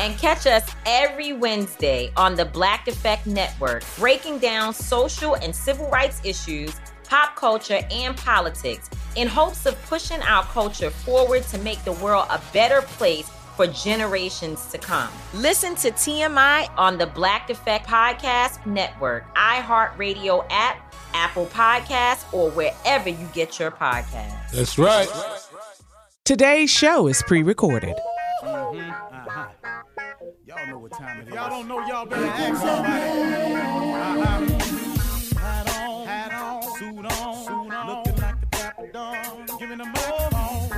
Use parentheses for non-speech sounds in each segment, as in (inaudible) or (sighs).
And catch us every Wednesday on the Black Effect Network, breaking down social and civil rights issues, pop culture, and politics in hopes of pushing our culture forward to make the world a better place for generations to come. Listen to TMI on the Black Effect Podcast Network, iHeartRadio app, Apple Podcasts, or wherever you get your podcasts. That's right. Today's show is pre recorded. Mm-hmm. Y'all know what time it is. Y'all don't know, y'all better ask somebody. Hat on, hat on, suit on, suit on. looking like the Dapper Dan, giving them microphone.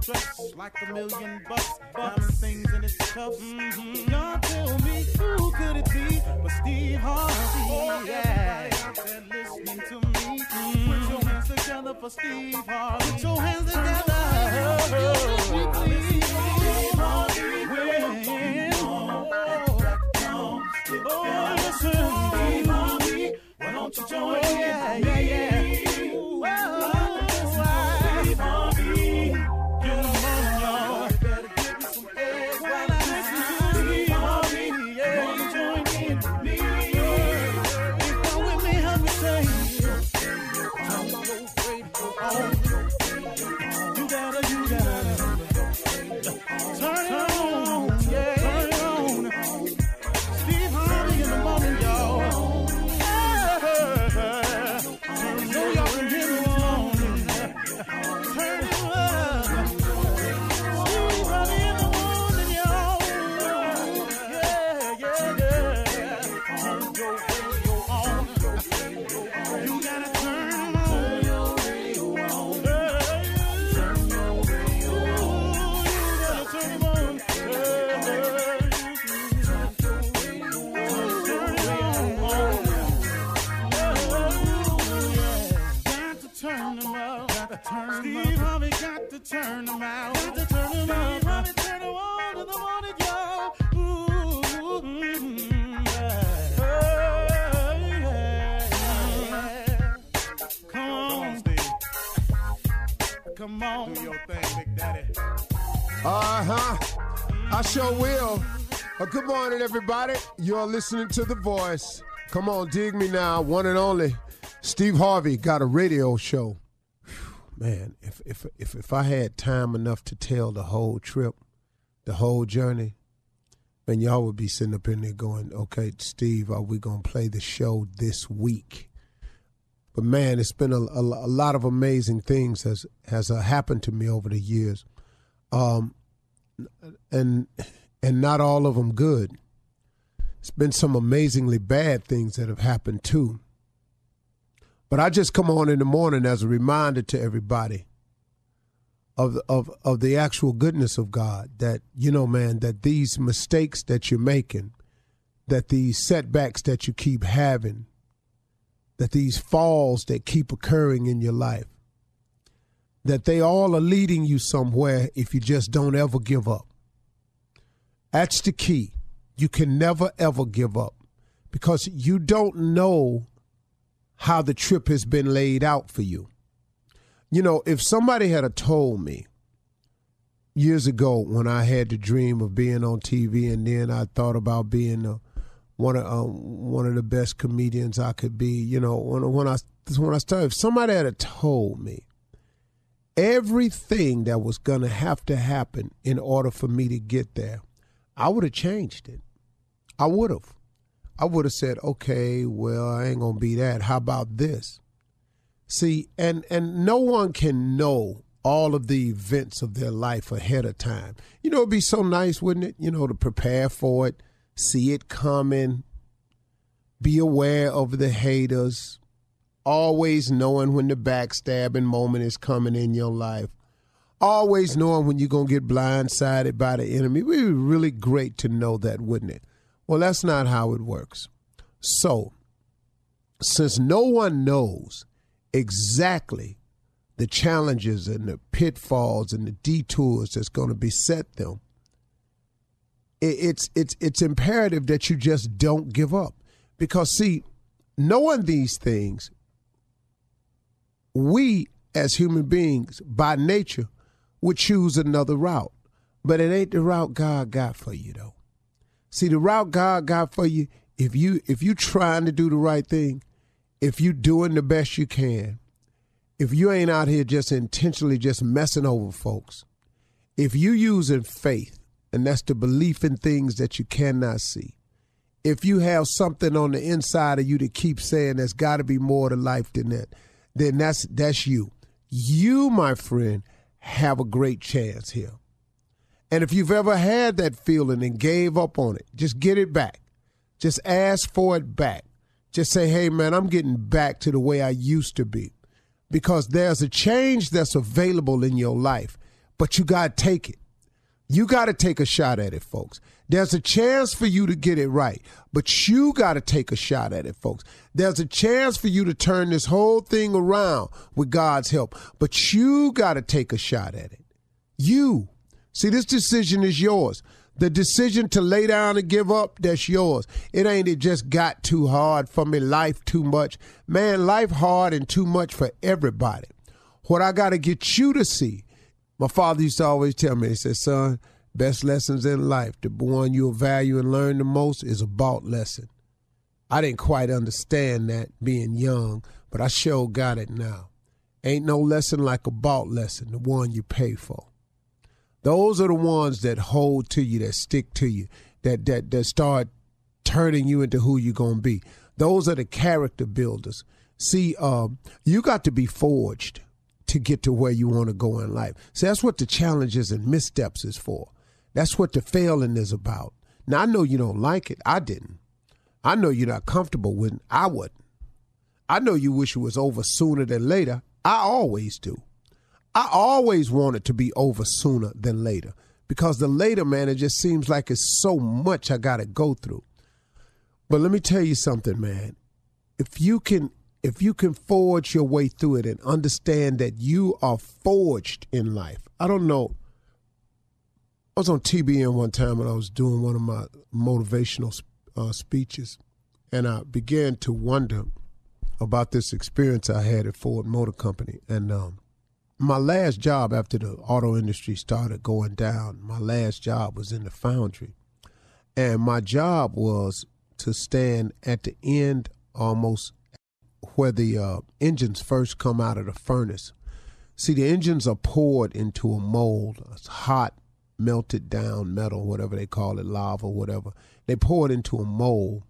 Dressed like a million bucks, diamond things in his cuffs. Mm-hmm. Y'all tell me who could it be but Steve Harvey? Oh, yeah. Everybody listening to me. Mm-hmm. Put your hands together for Steve Harvey. Put your hands together. Steve Harvey. Why don't you join yeah, yeah, yeah. Come on. Do your thing, Big Daddy. Uh huh. I sure will. Uh, good morning, everybody. You're listening to The Voice. Come on, dig me now. One and only. Steve Harvey got a radio show. Whew, man, if, if if if I had time enough to tell the whole trip, the whole journey, then y'all would be sitting up in there going, "Okay, Steve, are we gonna play the show this week?" But man, it's been a, a, a lot of amazing things has has uh, happened to me over the years, um, and and not all of them good. It's been some amazingly bad things that have happened too. But I just come on in the morning as a reminder to everybody of of of the actual goodness of God. That you know, man, that these mistakes that you're making, that these setbacks that you keep having, that these falls that keep occurring in your life, that they all are leading you somewhere if you just don't ever give up. That's the key. You can never ever give up because you don't know how the trip has been laid out for you. You know, if somebody had told me years ago when I had the dream of being on TV and then I thought about being a, one of uh, one of the best comedians I could be, you know, when when I when I started, if somebody had told me everything that was going to have to happen in order for me to get there, I would have changed it. I would have. I would have said, okay, well, I ain't gonna be that. How about this? See, and and no one can know all of the events of their life ahead of time. You know, it'd be so nice, wouldn't it? You know, to prepare for it, see it coming, be aware of the haters, always knowing when the backstabbing moment is coming in your life, always knowing when you're gonna get blindsided by the enemy. It would be really great to know that, wouldn't it? Well, that's not how it works. So, since no one knows exactly the challenges and the pitfalls and the detours that's going to beset them, it's it's it's imperative that you just don't give up. Because see, knowing these things, we as human beings by nature would choose another route. But it ain't the route God got for you though. See, the route God got for you, if you if you trying to do the right thing, if you doing the best you can, if you ain't out here just intentionally just messing over folks, if you using faith, and that's the belief in things that you cannot see, if you have something on the inside of you to keep saying there's got to be more to life than that, then that's that's you. You, my friend, have a great chance here. And if you've ever had that feeling and gave up on it, just get it back. Just ask for it back. Just say, hey, man, I'm getting back to the way I used to be. Because there's a change that's available in your life, but you got to take it. You got to take a shot at it, folks. There's a chance for you to get it right, but you got to take a shot at it, folks. There's a chance for you to turn this whole thing around with God's help, but you got to take a shot at it. You. See, this decision is yours. The decision to lay down and give up, that's yours. It ain't it just got too hard for me, life too much. Man, life hard and too much for everybody. What I got to get you to see, my father used to always tell me, he said, son, best lessons in life, the one you'll value and learn the most is a bought lesson. I didn't quite understand that being young, but I sure got it now. Ain't no lesson like a bought lesson, the one you pay for. Those are the ones that hold to you, that stick to you, that that that start turning you into who you're gonna be. Those are the character builders. See, um, you got to be forged to get to where you want to go in life. See, that's what the challenges and missteps is for. That's what the failing is about. Now I know you don't like it. I didn't. I know you're not comfortable with it. I wouldn't. I know you wish it was over sooner than later. I always do. I always want it to be over sooner than later because the later, man, it just seems like it's so much I got to go through. But let me tell you something, man. If you can if you can forge your way through it and understand that you are forged in life. I don't know. I was on TBN one time and I was doing one of my motivational uh, speeches, and I began to wonder about this experience I had at Ford Motor Company. And um, my last job after the auto industry started going down, my last job was in the foundry. And my job was to stand at the end almost where the uh, engines first come out of the furnace. See, the engines are poured into a mold, it's hot, melted down metal, whatever they call it, lava, whatever. They pour it into a mold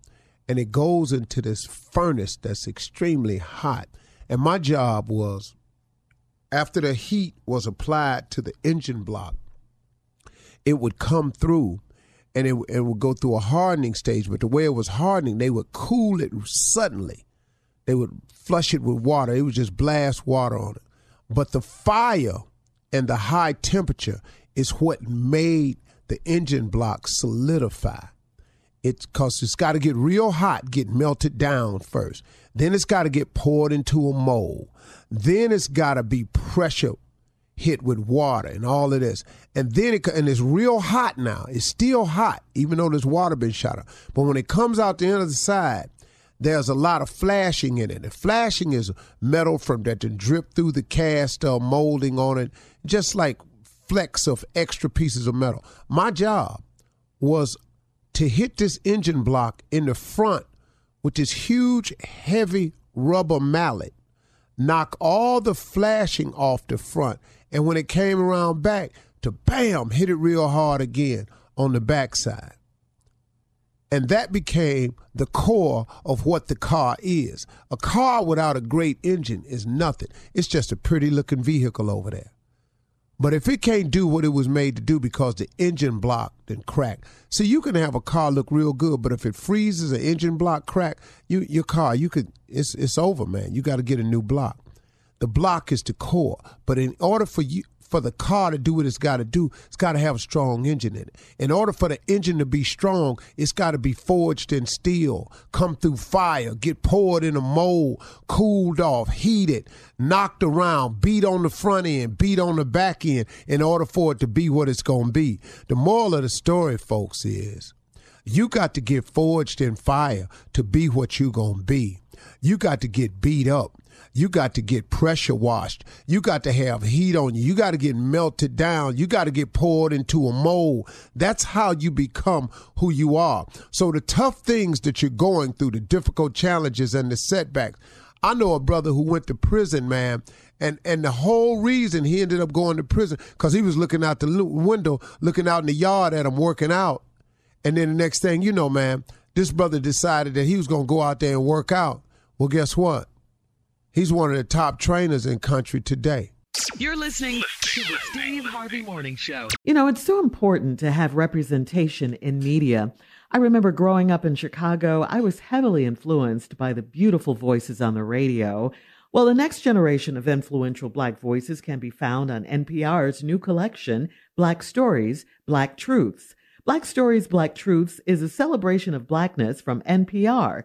and it goes into this furnace that's extremely hot. And my job was, after the heat was applied to the engine block, it would come through and it, it would go through a hardening stage. But the way it was hardening, they would cool it suddenly. They would flush it with water. It would just blast water on it. But the fire and the high temperature is what made the engine block solidify. It's because it's got to get real hot, get melted down first. Then it's got to get poured into a mold. Then it's got to be pressure hit with water and all of this. And then it and it's real hot now. It's still hot, even though there's water been shot up. But when it comes out the end of the side, there's a lot of flashing in it. And flashing is metal from that to drip through the cast uh, molding on it, just like flecks of extra pieces of metal. My job was to hit this engine block in the front with this huge, heavy rubber mallet, knock all the flashing off the front, and when it came around back, to bam, hit it real hard again on the backside. And that became the core of what the car is. A car without a great engine is nothing. It's just a pretty looking vehicle over there. But if it can't do what it was made to do because the engine block then crack, see, you can have a car look real good, but if it freezes, an engine block crack, you your car, you could it's it's over, man. You got to get a new block. The block is the core, but in order for you for the car to do what it's got to do, it's got to have a strong engine in it. In order for the engine to be strong, it's got to be forged in steel, come through fire, get poured in a mold, cooled off, heated, knocked around, beat on the front end, beat on the back end in order for it to be what it's going to be. The moral of the story, folks, is you got to get forged in fire to be what you're going to be. You got to get beat up you got to get pressure washed. You got to have heat on you. You got to get melted down. You got to get poured into a mold. That's how you become who you are. So the tough things that you're going through, the difficult challenges and the setbacks. I know a brother who went to prison, man, and and the whole reason he ended up going to prison because he was looking out the window, looking out in the yard at him working out, and then the next thing you know, man, this brother decided that he was going to go out there and work out. Well, guess what? He's one of the top trainers in country today. You're listening to the Steve Harvey Morning Show. You know, it's so important to have representation in media. I remember growing up in Chicago, I was heavily influenced by the beautiful voices on the radio. Well, the next generation of influential Black voices can be found on NPR's new collection, Black Stories, Black Truths. Black Stories, Black Truths is a celebration of Blackness from NPR.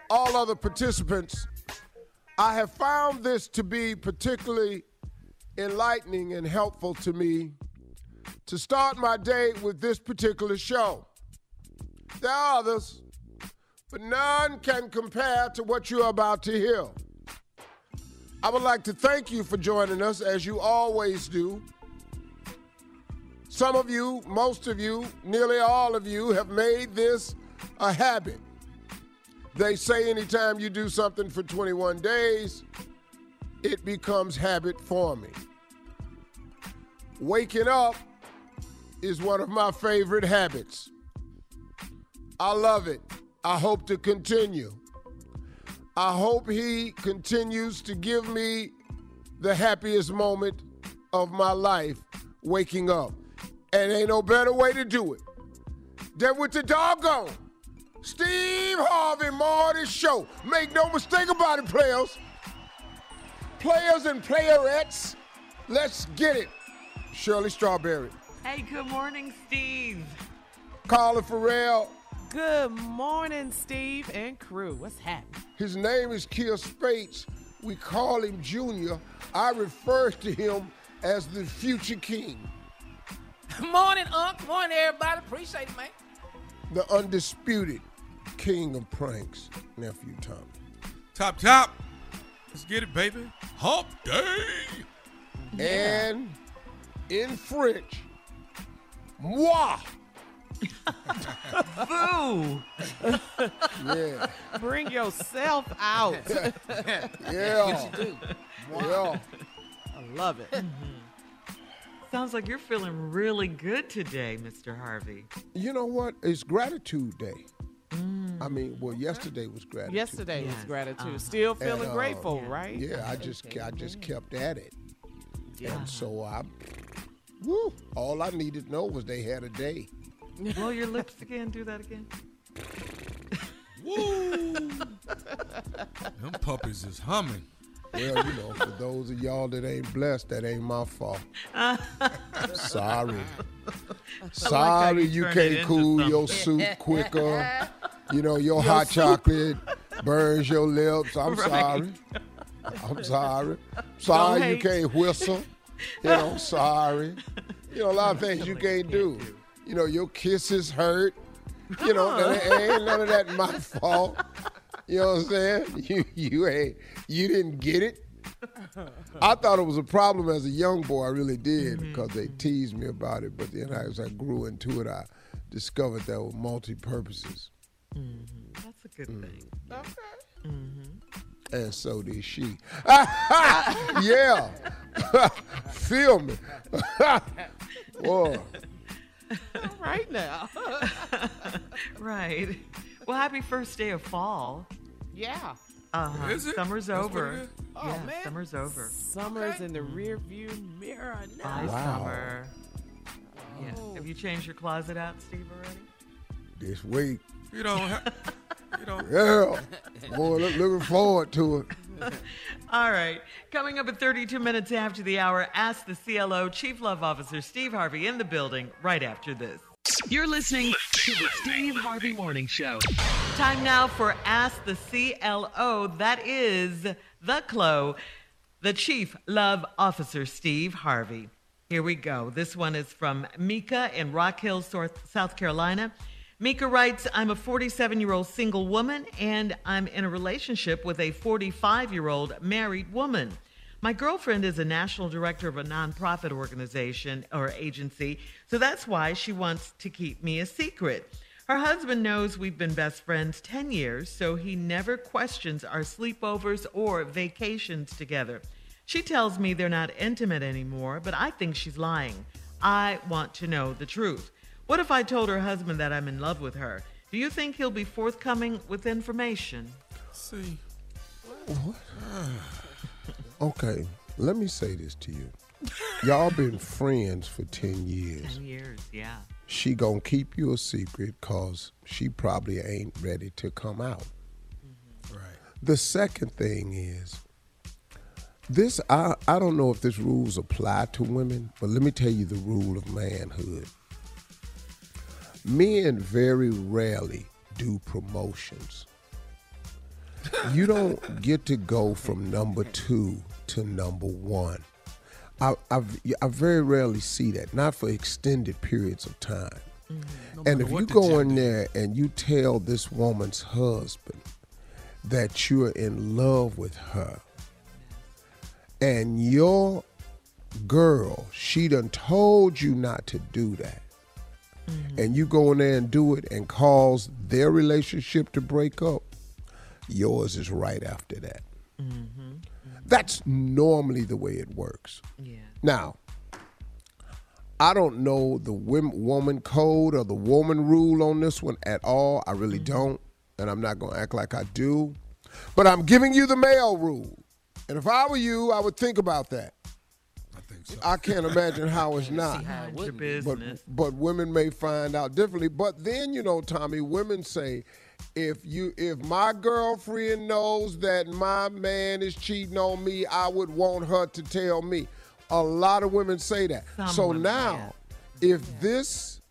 all other participants, I have found this to be particularly enlightening and helpful to me to start my day with this particular show. There are others, but none can compare to what you're about to hear. I would like to thank you for joining us as you always do. Some of you, most of you, nearly all of you have made this a habit. They say anytime you do something for 21 days, it becomes habit forming. Waking up is one of my favorite habits. I love it. I hope to continue. I hope he continues to give me the happiest moment of my life waking up. And ain't no better way to do it than with the doggone Steve Harvey Morning Show. Make no mistake about it, players. Players and playerettes, let's get it. Shirley Strawberry, Hey, good morning, Steve. Carla Ferrell. Good morning, Steve and crew. What's happening? His name is Kier Spates. We call him Junior. I refer to him as the future king, (laughs) morning, Unc. Morning, everybody. Appreciate it, man. the undisputed king of pranks, nephew Tommy. Top, top. Let's get it, baby. Hump day. And in French, moi. (laughs) Boo! Yeah. Bring yourself out. (laughs) Yeah. Yes, you do. Yeah. I love it. Mm-hmm. Sounds like you're feeling really good today, Mr. Harvey. You know what? It's gratitude day. I mean, well, yesterday was gratitude. Yesterday was gratitude. uh-huh. Still feeling And, uh, grateful, yeah. right? Yeah, I just I just kept at it. Yeah. And so I woo, all I needed to know was they had a day. (laughs) Blow your lips again. Do that again. Woo. Them puppies is humming. Well, you know, for those of y'all that ain't blessed, that ain't my fault. (laughs) Sorry. Sorry you you can't cool your soup quicker. (laughs) You know, your hot chocolate burns your lips. I'm Right. sorry. I'm sorry. Sorry you can't whistle. You know, sorry. You know, a lot of (laughs) things you can't do. You know, your kisses hurt. You know, ain't none of that my fault. You know what I'm saying? (laughs) You you ain't you didn't get it. (laughs) I thought it was a problem as a young boy. I really did mm-hmm. because they teased me about it. But then as I grew into it, I discovered that were multi purposes, mm-hmm. That's a good mm. thing. Okay. And so did she. Mm-hmm. (laughs) yeah, feel me. Whoa. Right now. Right. Well, happy first day of fall. yeah. Uh-huh. Is it? Summer's That's over. it is? Oh, yeah, man. summer's over. Summer's in the rear view mirror Bye, now. Wow. summer. Yeah. Have you changed your closet out, Steve, already? This week, You don't have. (laughs) You don't. yeah. Boy, look, looking forward to it. (laughs) All right. Coming up at 32 minutes after the hour, ask the CLO Chief Love Officer Steve Harvey in the building right after this. You're listening to the Steve Harvey Morning Show. Time now for Ask the CLO. That is the CLO, the Chief Love Officer, Steve Harvey. Here we go. This one is from Mika in Rock Hill, South Carolina. Mika writes, I'm a 47 year old single woman and I'm in a relationship with a 45 year old married woman. My girlfriend is a national director of a nonprofit organization or agency, so that's why she wants to keep me a secret. Her husband knows we've been best friends 10 years, so he never questions our sleepovers or vacations together. She tells me they're not intimate anymore, but I think she's lying. I want to know the truth. What if I told her husband that I'm in love with her? Do you think he'll be forthcoming with information? See. What? (sighs) Okay, let me say this to you. Y'all been friends for 10 years. 10 years, yeah. She gonna keep you a secret cause she probably ain't ready to come out. Mm-hmm. Right. The second thing is this I, I don't know if this rules apply to women, but let me tell you the rule of manhood. Men very rarely do promotions. You don't get to go from number two to number one. I, I, I very rarely see that, not for extended periods of time. and if you go in there and you tell this woman's husband that you're in love with her, and your girl, she done told you not to do that, and you go in there and do it and cause their relationship to break up, yours is right after that. That's normally the way it works. Yeah. Now, I don't know the wom- woman code or the woman rule on this one at all. I really mm-hmm. don't. And I'm not going to act like I do. But I'm giving you the male rule. And if I were you, I would think about that. I think so. I can't imagine how (laughs) it's not. how it would but, be. business. but women may find out differently. But then you know, Tommy, women say, if you if my girlfriend knows that my man is cheating on me, I would want her to tell me. A lot of women say that. Some so women, now, if this,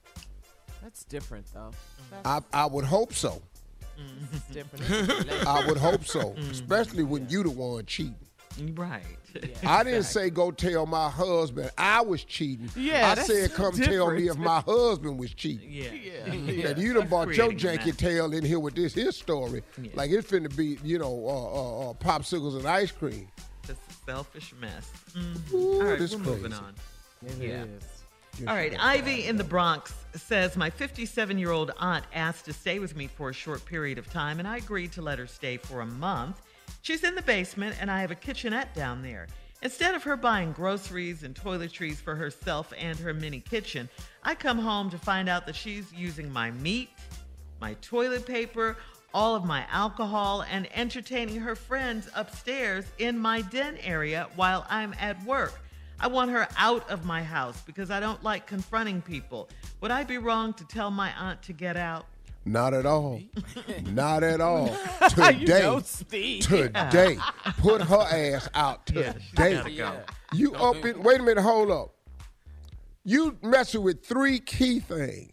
That's different though. I, I would hope so. (laughs) It's different. I would hope so, Mm-hmm. especially when you the one cheating. Right. I didn't say go tell my husband I was cheating. Yeah, I said come tell me if my husband was cheating. Yeah. Yeah. And you done brought your creating a janky mess. tail in here with this his story. Yeah. Like it's finna be, you know, uh, uh, uh, popsicles and ice cream. Just a selfish mess. Ooh, All right, this we're moving on. It Yeah. is. All right, Ivy in the Bronx says my 57 year old aunt asked to stay with me for a short period of time, and I agreed to let her stay for a month. She's in the basement, and I have a kitchenette down there. Instead of her buying groceries and toiletries for herself and her mini kitchen, I come home to find out that she's using my meat, my toilet paper, all of my alcohol, and entertaining her friends upstairs in my den area while I'm at work. I want her out of my house because I don't like confronting people. Would I be wrong to tell my aunt to get out? Not at all. (laughs) Not at all. (laughs) You Today. know, Steve. Today. (laughs) Put her ass out today. gotta go. You up in wait a minute, hold up. You messing with three key things.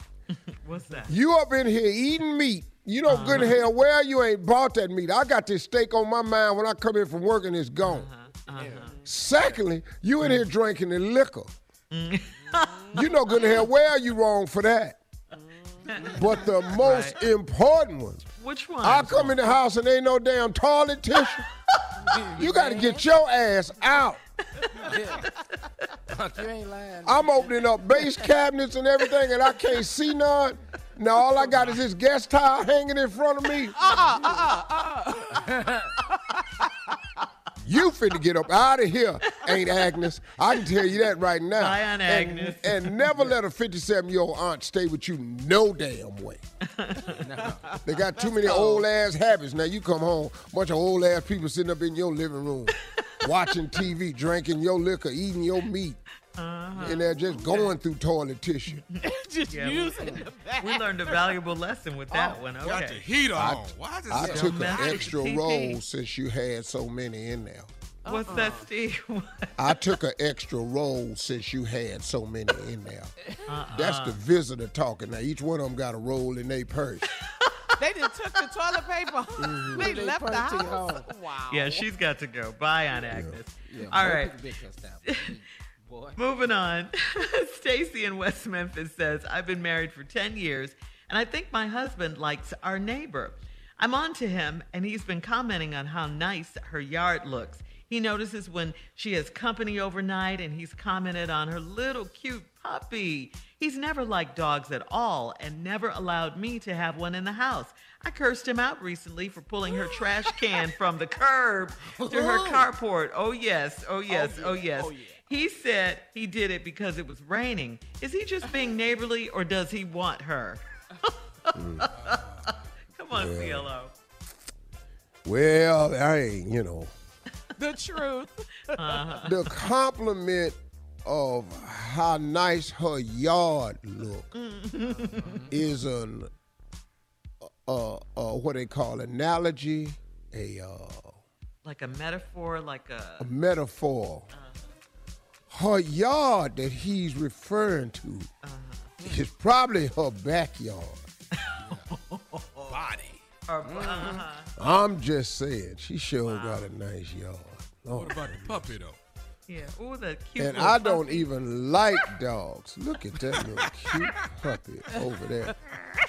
What's that? You up in here eating meat. You know good Uh-huh. hell well you ain't bought that meat. I got this steak on my mind when I come in from work and it's gone. Uh-huh. Secondly, you in here Mm. drinking the liquor. you know good hell well you wrong for that. But the most important one, Which one? I come in the house and ain't no damn toilet tissue. (laughs) you got to get your ass out. (laughs) you ain't lying. I'm opening up base cabinets and everything, and I can't see none. Now all I got is this guest towel hanging in front of me. Uh-uh, uh-uh, uh-uh. (laughs) You finna get up out of here, ain't Agnes? I can tell you that right now. Bye, Aunt And- Agnes. And, never let a 57 year old aunt stay with you no damn way. (laughs) They got too many old ass habits. Now you come home, bunch of old ass people sitting up in your living room, (laughs) watching TV, drinking your liquor, eating your meat, Uh-huh. and they're just going through toilet tissue. (laughs) Just Yeah, we- using the back. (laughs) We learned a valuable lesson with that oh, one. Okay. Got the heat on. I, Why does I this took an extra (laughs) roll since you had so many in there. What's that, uh-uh. Steve? I took an extra roll since you had so many in there. Uh-uh. That's the visitor talking. Now each one of them got a roll in their purse. They just took the toilet paper. Mm-hmm. They, They left the probably house. Wow. yeah, she's got to go. Bye, Aunt Agnes. Yeah, All boy, right. Pick a big cuss down. Boy. Moving on. (laughs) Stacy in West Memphis says, I've been married for 10 years and I think my husband likes our neighbor. I'm on to him and he's been commenting on how nice her yard looks. He notices when she has company overnight and he's commented on her little cute puppy. He's never liked dogs at all and never allowed me to have one in the house. I cursed him out recently for pulling her trash can (laughs) from the curb to her carport. Oh, yes. Oh, yes. Oh, oh yes. Oh, yeah. He said he did it because it was raining. Is he just being (laughs) neighborly or does he want her? (laughs) Come on, CLO. Well, I ain't, you know. (laughs) The truth. Uh-huh. The compliment of how nice her yard look is an uh, uh, what they call analogy, a uh, Like a metaphor, like a a. metaphor. Her yard that he's referring to is probably her backyard. (laughs) body? or- uh-huh. I'm just saying, she sure got a nice yard. Lord. What about the puppy though? Yeah. Ooh, the cute. And little I don't even like dogs. Look at that little cute puppy over there.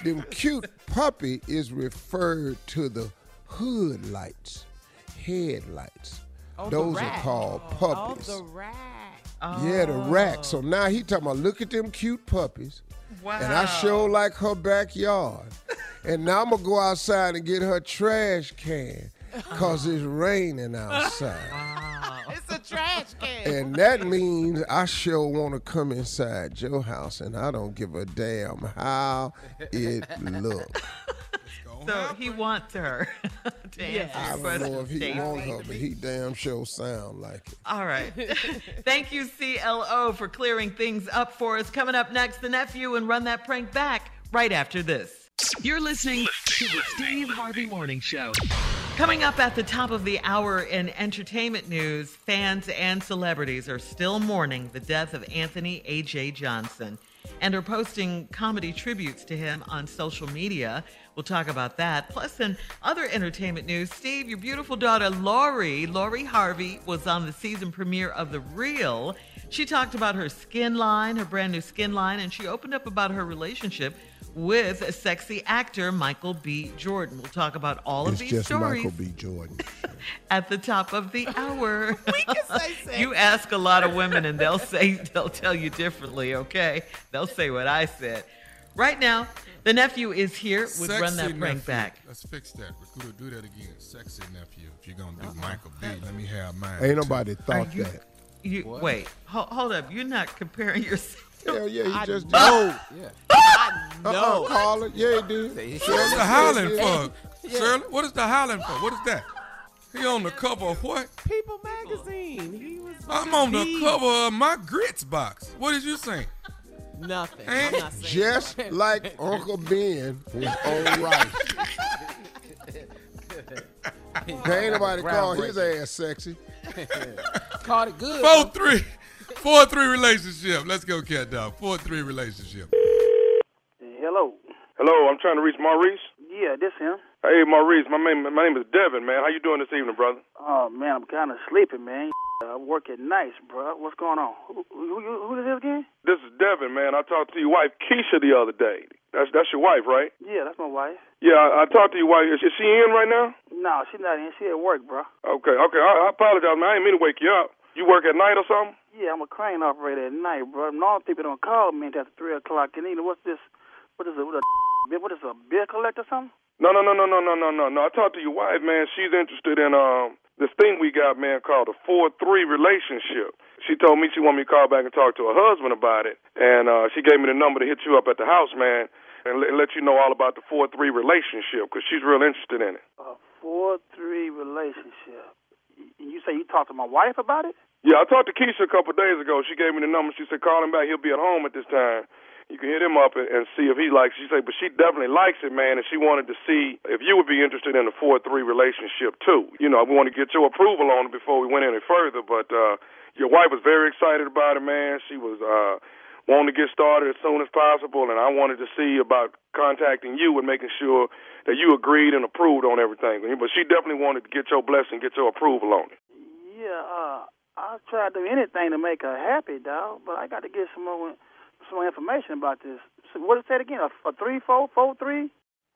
Them cute puppy is referred to the hood lights, headlights. Oh, the Those are rack. called Oh, puppies. the rack. Yeah, the rack. So now he talking about look at them cute puppies. Wow. And I show like her backyard. and now I'm gonna go outside and get her trash can. Cause it's raining outside. It's a trash can. And that means I sure want to come inside your house, and I don't give a damn how it look. So he wants her (laughs) to Yes. answer I don't question. know if he wants her, but he damn sure sound like it. All right. (laughs) Thank you, CLO, for clearing things up for us. Coming up next, the nephew and run that prank back right after this. You're listening to the Steve Harvey Morning Show. Coming up at the top of the hour in entertainment news, fans and celebrities are still mourning the death of Anthony A.J. Johnson and are posting comedy tributes to him on social media. We'll talk about that. Plus, in other entertainment news, Steve, your beautiful daughter Lori, Lori Harvey, was on the season premiere of The Real. She talked about her skin line, her brand new skin line, and she opened up about her relationship with a sexy actor Michael B. Jordan. We'll talk about all of It's these just stories Michael B. Jordan. (laughs) at the top of the hour. (laughs) (laughs) you ask a lot of women and they'll say they'll tell you differently, okay? They'll say what I said. Right now, the nephew is here with Sexy Run That Prank nephew. Back. Let's fix that. Recruiter, do that again. Sexy nephew. If you're gonna do uh-uh. Michael B, let me have mine. Ain't too. nobody thought you- that. You wait, hold, hold up. You're not comparing yourself. Hell yeah, he I just know. (laughs) Yeah. I Uh-uh, know. Carla. Yeah, he did. What's the howling said for? Shirley, what is the howling for? What is that? He on the cover of what? People magazine. He was. I'm on the He- cover of my grits box. What did you saying? Nothing. Eh? I'm not saying Just like Uncle Ben was on rice. There (laughs) ain't nobody call his ass sexy. (laughs) Called it good. Four three, four three relationship. Let's go, cat dog. Four three relationship. Hello. Hello, I'm trying to reach Maurice. Yeah, this him. Hey, Maurice, my name my name is Devin, man. How you doing this evening, brother? Oh man, I'm kind of sleepy, man. I work at nights, bro. What's going on? Who, who, who, who is this again? This is Devin, man. I talked to your wife Keisha the other day. That's that's your wife, right? Yeah, that's my wife. Yeah, I, I talked to your wife. Is, is she in right now? No, she's not in. She at work, bro. Okay, okay. I, I apologize, man. I didn't mean to wake you up. You work at night or something? Yeah, I'm a crane operator at night, bro. Normal people don't call me until three o'clock. And know what's this? What is it? What, a, (laughs) what is a bill collector something? No, no, no, no, no, no, no, no, no. I talked to your wife, man. She's interested in um this thing we got, man, called a four three relationship. She told me she wanted me to call back and talk to her husband about it, and uh she gave me the number to hit you up at the house, man, and let, let you know all about the four three relationship because she's real interested in it. A four three relationship. You say you talked to my wife about it? Yeah, I talked to Keisha a couple of days ago. She gave me the number. She said call him back. He'll be at home at this time. You can hit him up and, see if he likes. She said, but she definitely likes it, man, and she wanted to see if you would be interested in a four three relationship too. You know, we want to get your approval on it before we went any further. But uh your wife was very excited about it, man. She was uh wanting to get started as soon as possible, and I wanted to see about contacting you and making sure that you agreed and approved on everything. But she definitely wanted to get your blessing, get your approval on it. Yeah, uh, I'll try to do anything to make her happy, dog. But I got to get some more, some more information about this. So what is that again? A, a three, four, four, three?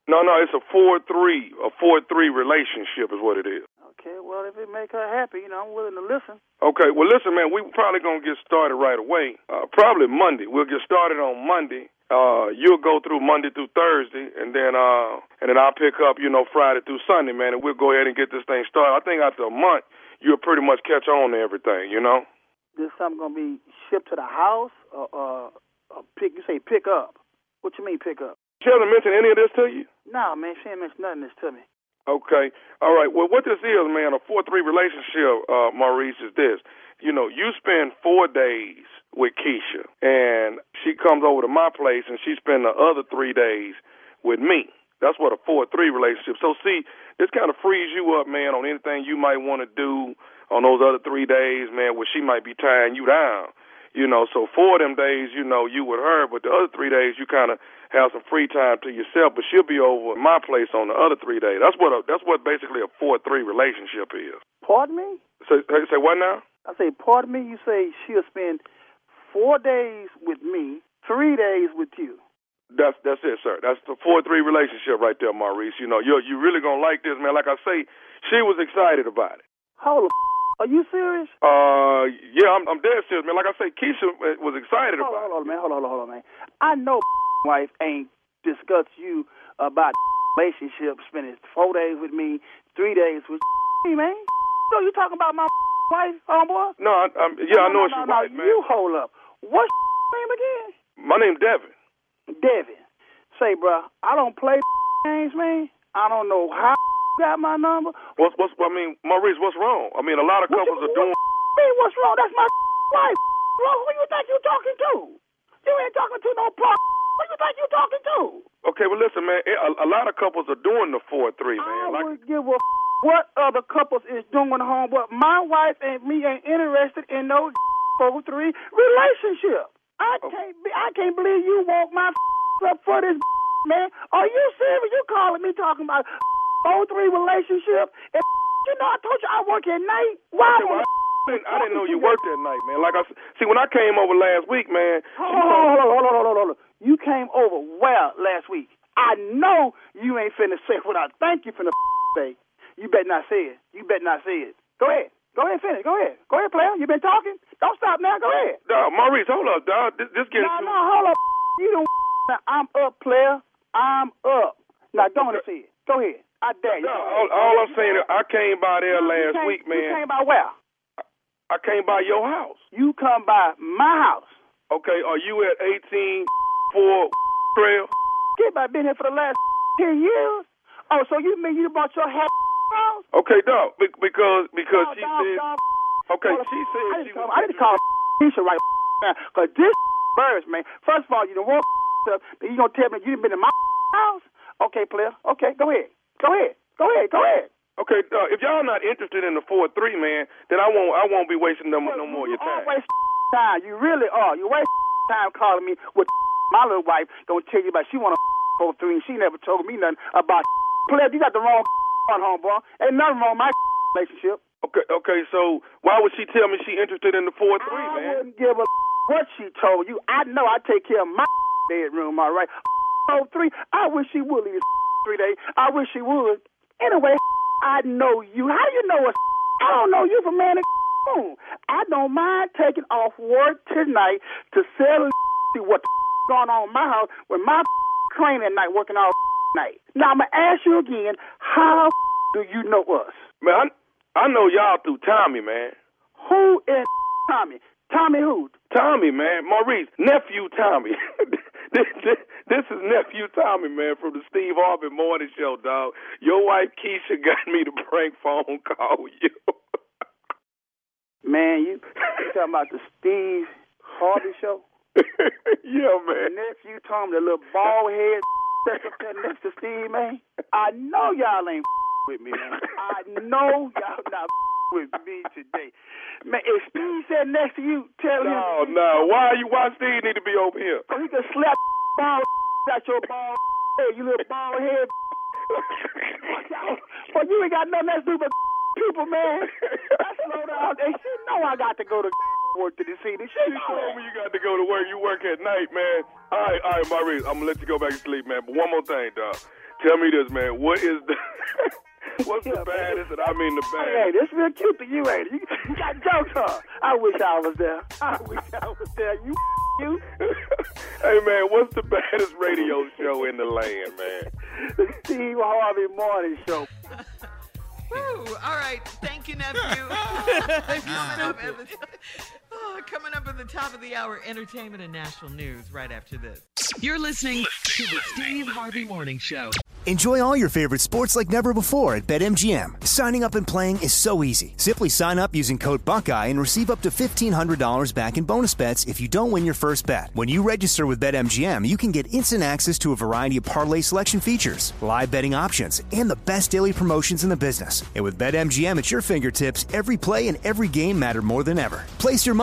No, no, it's a four three, a four three relationship is what it is. Okay, well, if it make her happy, you know, I'm willing to listen. Okay, well, listen, man, we probably gonna get started right away. Uh, probably Monday. We'll get started on Monday. Uh, you'll go through Monday through Thursday, and then uh, and then I'll pick up, you know, Friday through Sunday, man, and we'll go ahead and get this thing started. I think after a month, you'll pretty much catch on to everything, you know. This something gonna be shipped to the house, or uh, uh, pick? You say pick up? What you mean pick up? She hasn't mentioned any of this to you. No, man, she ain't mentioned nothing of this to me. Okay. All right. Well, what this is, man, a 4 3 relationship, uh, Maurice, is this. You know, you spend four days with Keisha, and she comes over to my place, and she spends the other three days with me. That's what a 4 3 relationship. So, see, this kind of frees you up, man, on anything you might want to do on those other three days, man, where she might be tying you down. You know, so four of them days, you know, you with her, but the other three days you kind of have some free time to yourself. But she'll be over at my place on the other three days. That's what a, that's what basically a four three relationship is. Pardon me? So say, say what now? I say, pardon me. You say she'll spend four days with me, three days with you. That's that's it, sir. That's the four three relationship right there, Maurice. You know, you you really gonna like this, man. Like I say, she was excited about it. Hold the are you serious? Uh, yeah, I'm I'm dead serious, man. Like I say, Keisha uh, was excited hold about on, hold on, man. Hold on, hold on, man. I know (laughs) wife ain't discuss you about (laughs) relationship, spending four days with me, three days with (laughs) me, man. So you talking about my wife, homeboy? No, I, I'm, yeah, I know no, it's no, your no, wife, man. You hold up. What's name again? My name's Devin. Devin. Say, bruh, I don't play (laughs) games, man. I don't know how you (laughs) got my number. What's what's? I mean, Maurice, what's wrong? I mean, a lot of What couples you- are doing. Hey, (laughs) what's wrong? That's my wife. Wrong? Who you think you talking to? You ain't talking to no punk. Who you think you talking to? Okay, well, listen, man. A, a lot of couples are doing the four three, I man. Like, would give a what other couples is doing home, but my wife and me ain't interested in no four three relationship. I oh. can't be, I can't believe you want my (laughs) up for this (laughs) man. Are you serious? You calling me talking about (laughs) four three relationship? And you know I told you I work at night. Why? Okay, well, I, didn't, I didn't know you worked that night, man. Like I see, when I came over last week, man. Hold on, hold on, hold on, hold on, hold on. You came over well last week. I know you ain't finna say what I think you finna say. You better not say it. You better not say it. Go ahead. Go ahead, finish. Go ahead. Go ahead, player. You been talking? Don't stop now. Go ahead. Dog, Maurice, hold up, dog. This, this getting No, too. no, hold up. You don't. I'm up, player. I'm up. Now, don't say it. Go ahead. I dare you. Dog, all, all I'm saying is, I came by there You last came- week, man. You came by where? I came by your house. You come by my house. Okay, are you at 18 for trail? Kid, I been here for the last ten years. Oh, so you mean you bought your hat house? Okay, dog. be- Because because Dog, she dog, said. dog. Okay, she I said need she to call, was. I need to call Keisha right now. Because this (laughs) birds, man. First of all, you don't want stuff. Then you going to tell me you been in my (laughs) house? Okay, player. Okay, go ahead. Go ahead. Go ahead. Go ahead. Okay, uh, if y'all not interested in the four three, man, then I won't. I won't be wasting no, no more of your time. Always (laughs) time. You really are. You waste time calling me with my little wife. Don't tell you about she want to go three and she never told me nothing about player. You got the wrong on home, boy. Ain't nothing wrong with my (laughs) relationship. Okay, okay. So why would she tell me she interested in the four three, I wouldn't give a (laughs) what she told you. I know I take care of my (laughs) bedroom, all right. Oh, three. I wish she would leave three days. I wish she would. Anyway, I know you. How do you know us? I don't know you from man and. I don't mind taking off work tonight to sell see what going on in my house with my crane at night working all night. Now I'm gonna ask you again. How do you know us? Man, I, I know y'all through Tommy, man. Who is Tommy? Tommy who? Tommy, man. Maurice, nephew Tommy. (laughs) this, this, this is nephew Tommy, man, from the Steve Harvey Morning Show, dog. Your wife Keisha got me to prank phone call you. Man, you, you talking about the Steve Harvey show? (laughs) yeah, man. Nephew Tom, the little bald head there next to Steve, man. I know y'all ain't (laughs) with me, man. I know y'all not (laughs) with me today. Man, if Steve said next to you, tell No, him. no. (laughs) Why you? Why Steve need to be over here? So he can slap bald out your ball head, you little bald head. but you ain't got nothing else to do but people, man. I slow down. They should know I got to go to work to the city. She You told me you got to go to work. You work at night, man. All right, all right, Maurice. I'm gonna let you go back to sleep, man. But one more thing, dog. Tell me this, man. What is the (laughs) what's the baddest, and I mean the Hey, baddest? this real cute to you, ain't it? You, you got jokes, huh? I wish I was there. I wish I was there. You, (laughs) you. (laughs) hey, man. What's the baddest radio show in the land, man? The Steve Harvey Morning Show. Woo! All right. Thank you, nephew. coming, up at the, oh, coming up at the top of the hour, entertainment and national news right after this. You're listening to the Steve Harvey Morning Show. Enjoy all your favorite sports like never before at BetMGM. Signing up and playing is so easy. Simply sign up using code Buckeye and receive up to $1,500 back in bonus bets if you don't win your first bet. When you register with BetMGM, you can get instant access to a variety of parlay selection features, live betting options, and the best daily promotions in the business. And with BetMGM at your fingertips, every play and every game matter more than ever. Place your money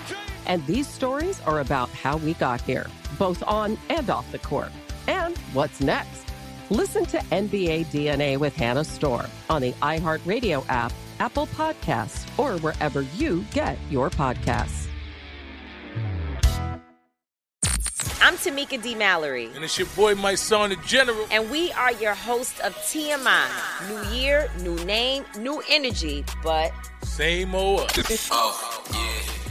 And these stories are about how we got here, both on and off the court. And what's next? Listen to NBA DNA with Hannah Storm on the iHeartRadio app, Apple Podcasts, or wherever you get your podcasts. I'm Tamika D. Mallory. And it's your boy, Mysonne, the general. And we are your host of TMI. New year, new name, new energy, but same old. oh, yeah.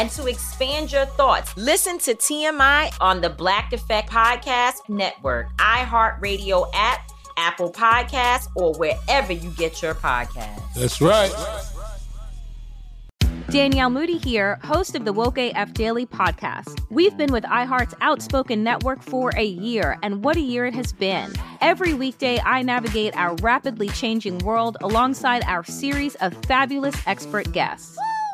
and to expand your thoughts, listen to TMI on the Black Effect Podcast Network, iHeartRadio app, Apple Podcasts, or wherever you get your podcasts. That's right. Danielle Moody here, host of the Woke AF Daily podcast. We've been with iHeart's Outspoken Network for a year, and what a year it has been. Every weekday, I navigate our rapidly changing world alongside our series of fabulous expert guests.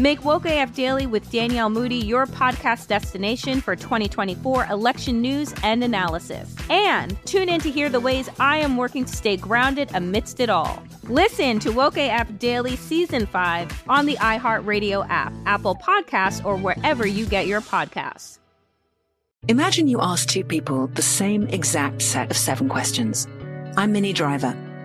Make Woke AF Daily with Danielle Moody your podcast destination for 2024 election news and analysis. And tune in to hear the ways I am working to stay grounded amidst it all. Listen to Woke AF Daily Season 5 on the iHeartRadio app, Apple Podcasts, or wherever you get your podcasts. Imagine you ask two people the same exact set of seven questions. I'm Minnie Driver,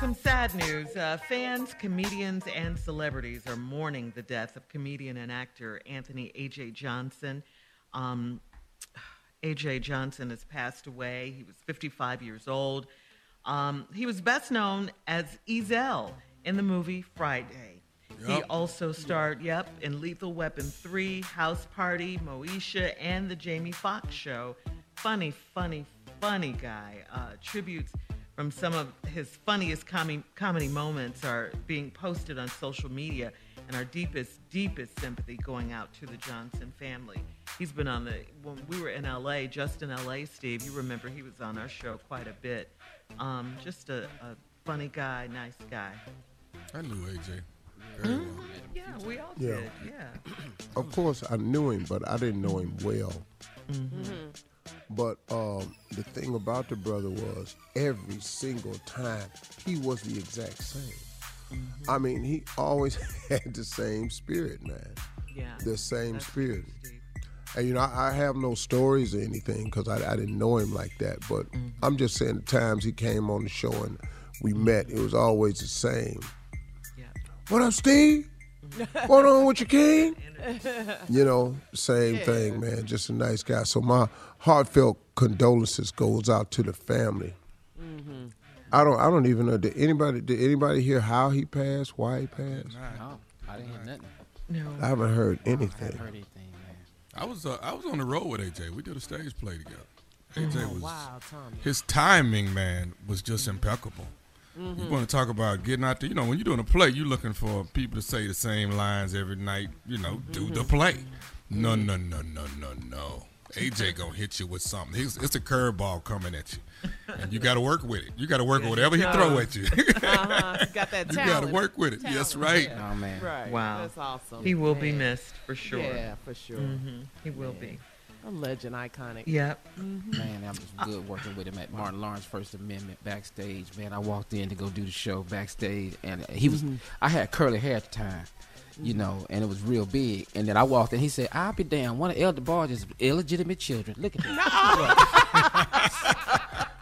Some sad news. Uh, fans, comedians, and celebrities are mourning the death of comedian and actor Anthony A.J. Johnson. Um, A.J. Johnson has passed away. He was 55 years old. Um, he was best known as Ezal in the movie Friday. Yep. He also starred, yep, in Lethal Weapon 3, House Party, Moesha, and The Jamie Foxx Show. Funny, funny, funny guy. Uh, tributes from some of his funniest com- comedy moments are being posted on social media, and our deepest, deepest sympathy going out to the Johnson family. He's been on the, when we were in LA, just in LA, Steve, you remember he was on our show quite a bit. Um, just a, a, funny guy, nice guy. I knew AJ. Mm-hmm. Yeah, we all Yeah. did. Yeah. Of course, I knew him, but I didn't know him well. But um, the thing about the brother was every single time he was the exact same. I mean, he always (laughs) had the same spirit, man. Yeah. The same spirit. And you know, I, I have no stories or anything because I, I didn't know him like that. But I'm just saying, the times he came on the show and we met, it was always the same. Yeah. What up, Steve? (laughs) what on with your king? (laughs) You know, same thing, man. Just a nice guy. So my heartfelt condolences goes out to the family. I don't. I don't even know. Did anybody? Did anybody hear how he passed? Why he passed? No, I didn't hear nothing. No. I haven't heard anything. heard anything. I was uh, I was on the road with AJ. We did a stage play together. AJ Oh, was wow, Tommy. his timing, man, was just impeccable. Mhm. You want to talk about getting out there? You know, when you're doing a play, you're looking for people to say the same lines every night. You know, do the play. No, no, no, no, no, no. AJ gonna hit you with something. He's, it's a curveball coming at you, and you got to work with it. You got to work with whatever he throw at you. Uh-huh. You got that (laughs) You got talent. to work with it. That's Talent. right. Oh man. Right. Wow. That's awesome. He will be missed for sure. Yeah, for sure. Mhm. He will be. A legend, iconic. Yep. Mm-hmm. Man, that was good working with him at Martin Lawrence First Amendment backstage. Man, I walked in to go do the show backstage, and he was. Mm-hmm. I had curly hair at the time, you mm-hmm. know, and it was real big. And then I walked in. He said, "I'll be damned. One of Elder Barge's illegitimate children. Look at this." (laughs) (laughs)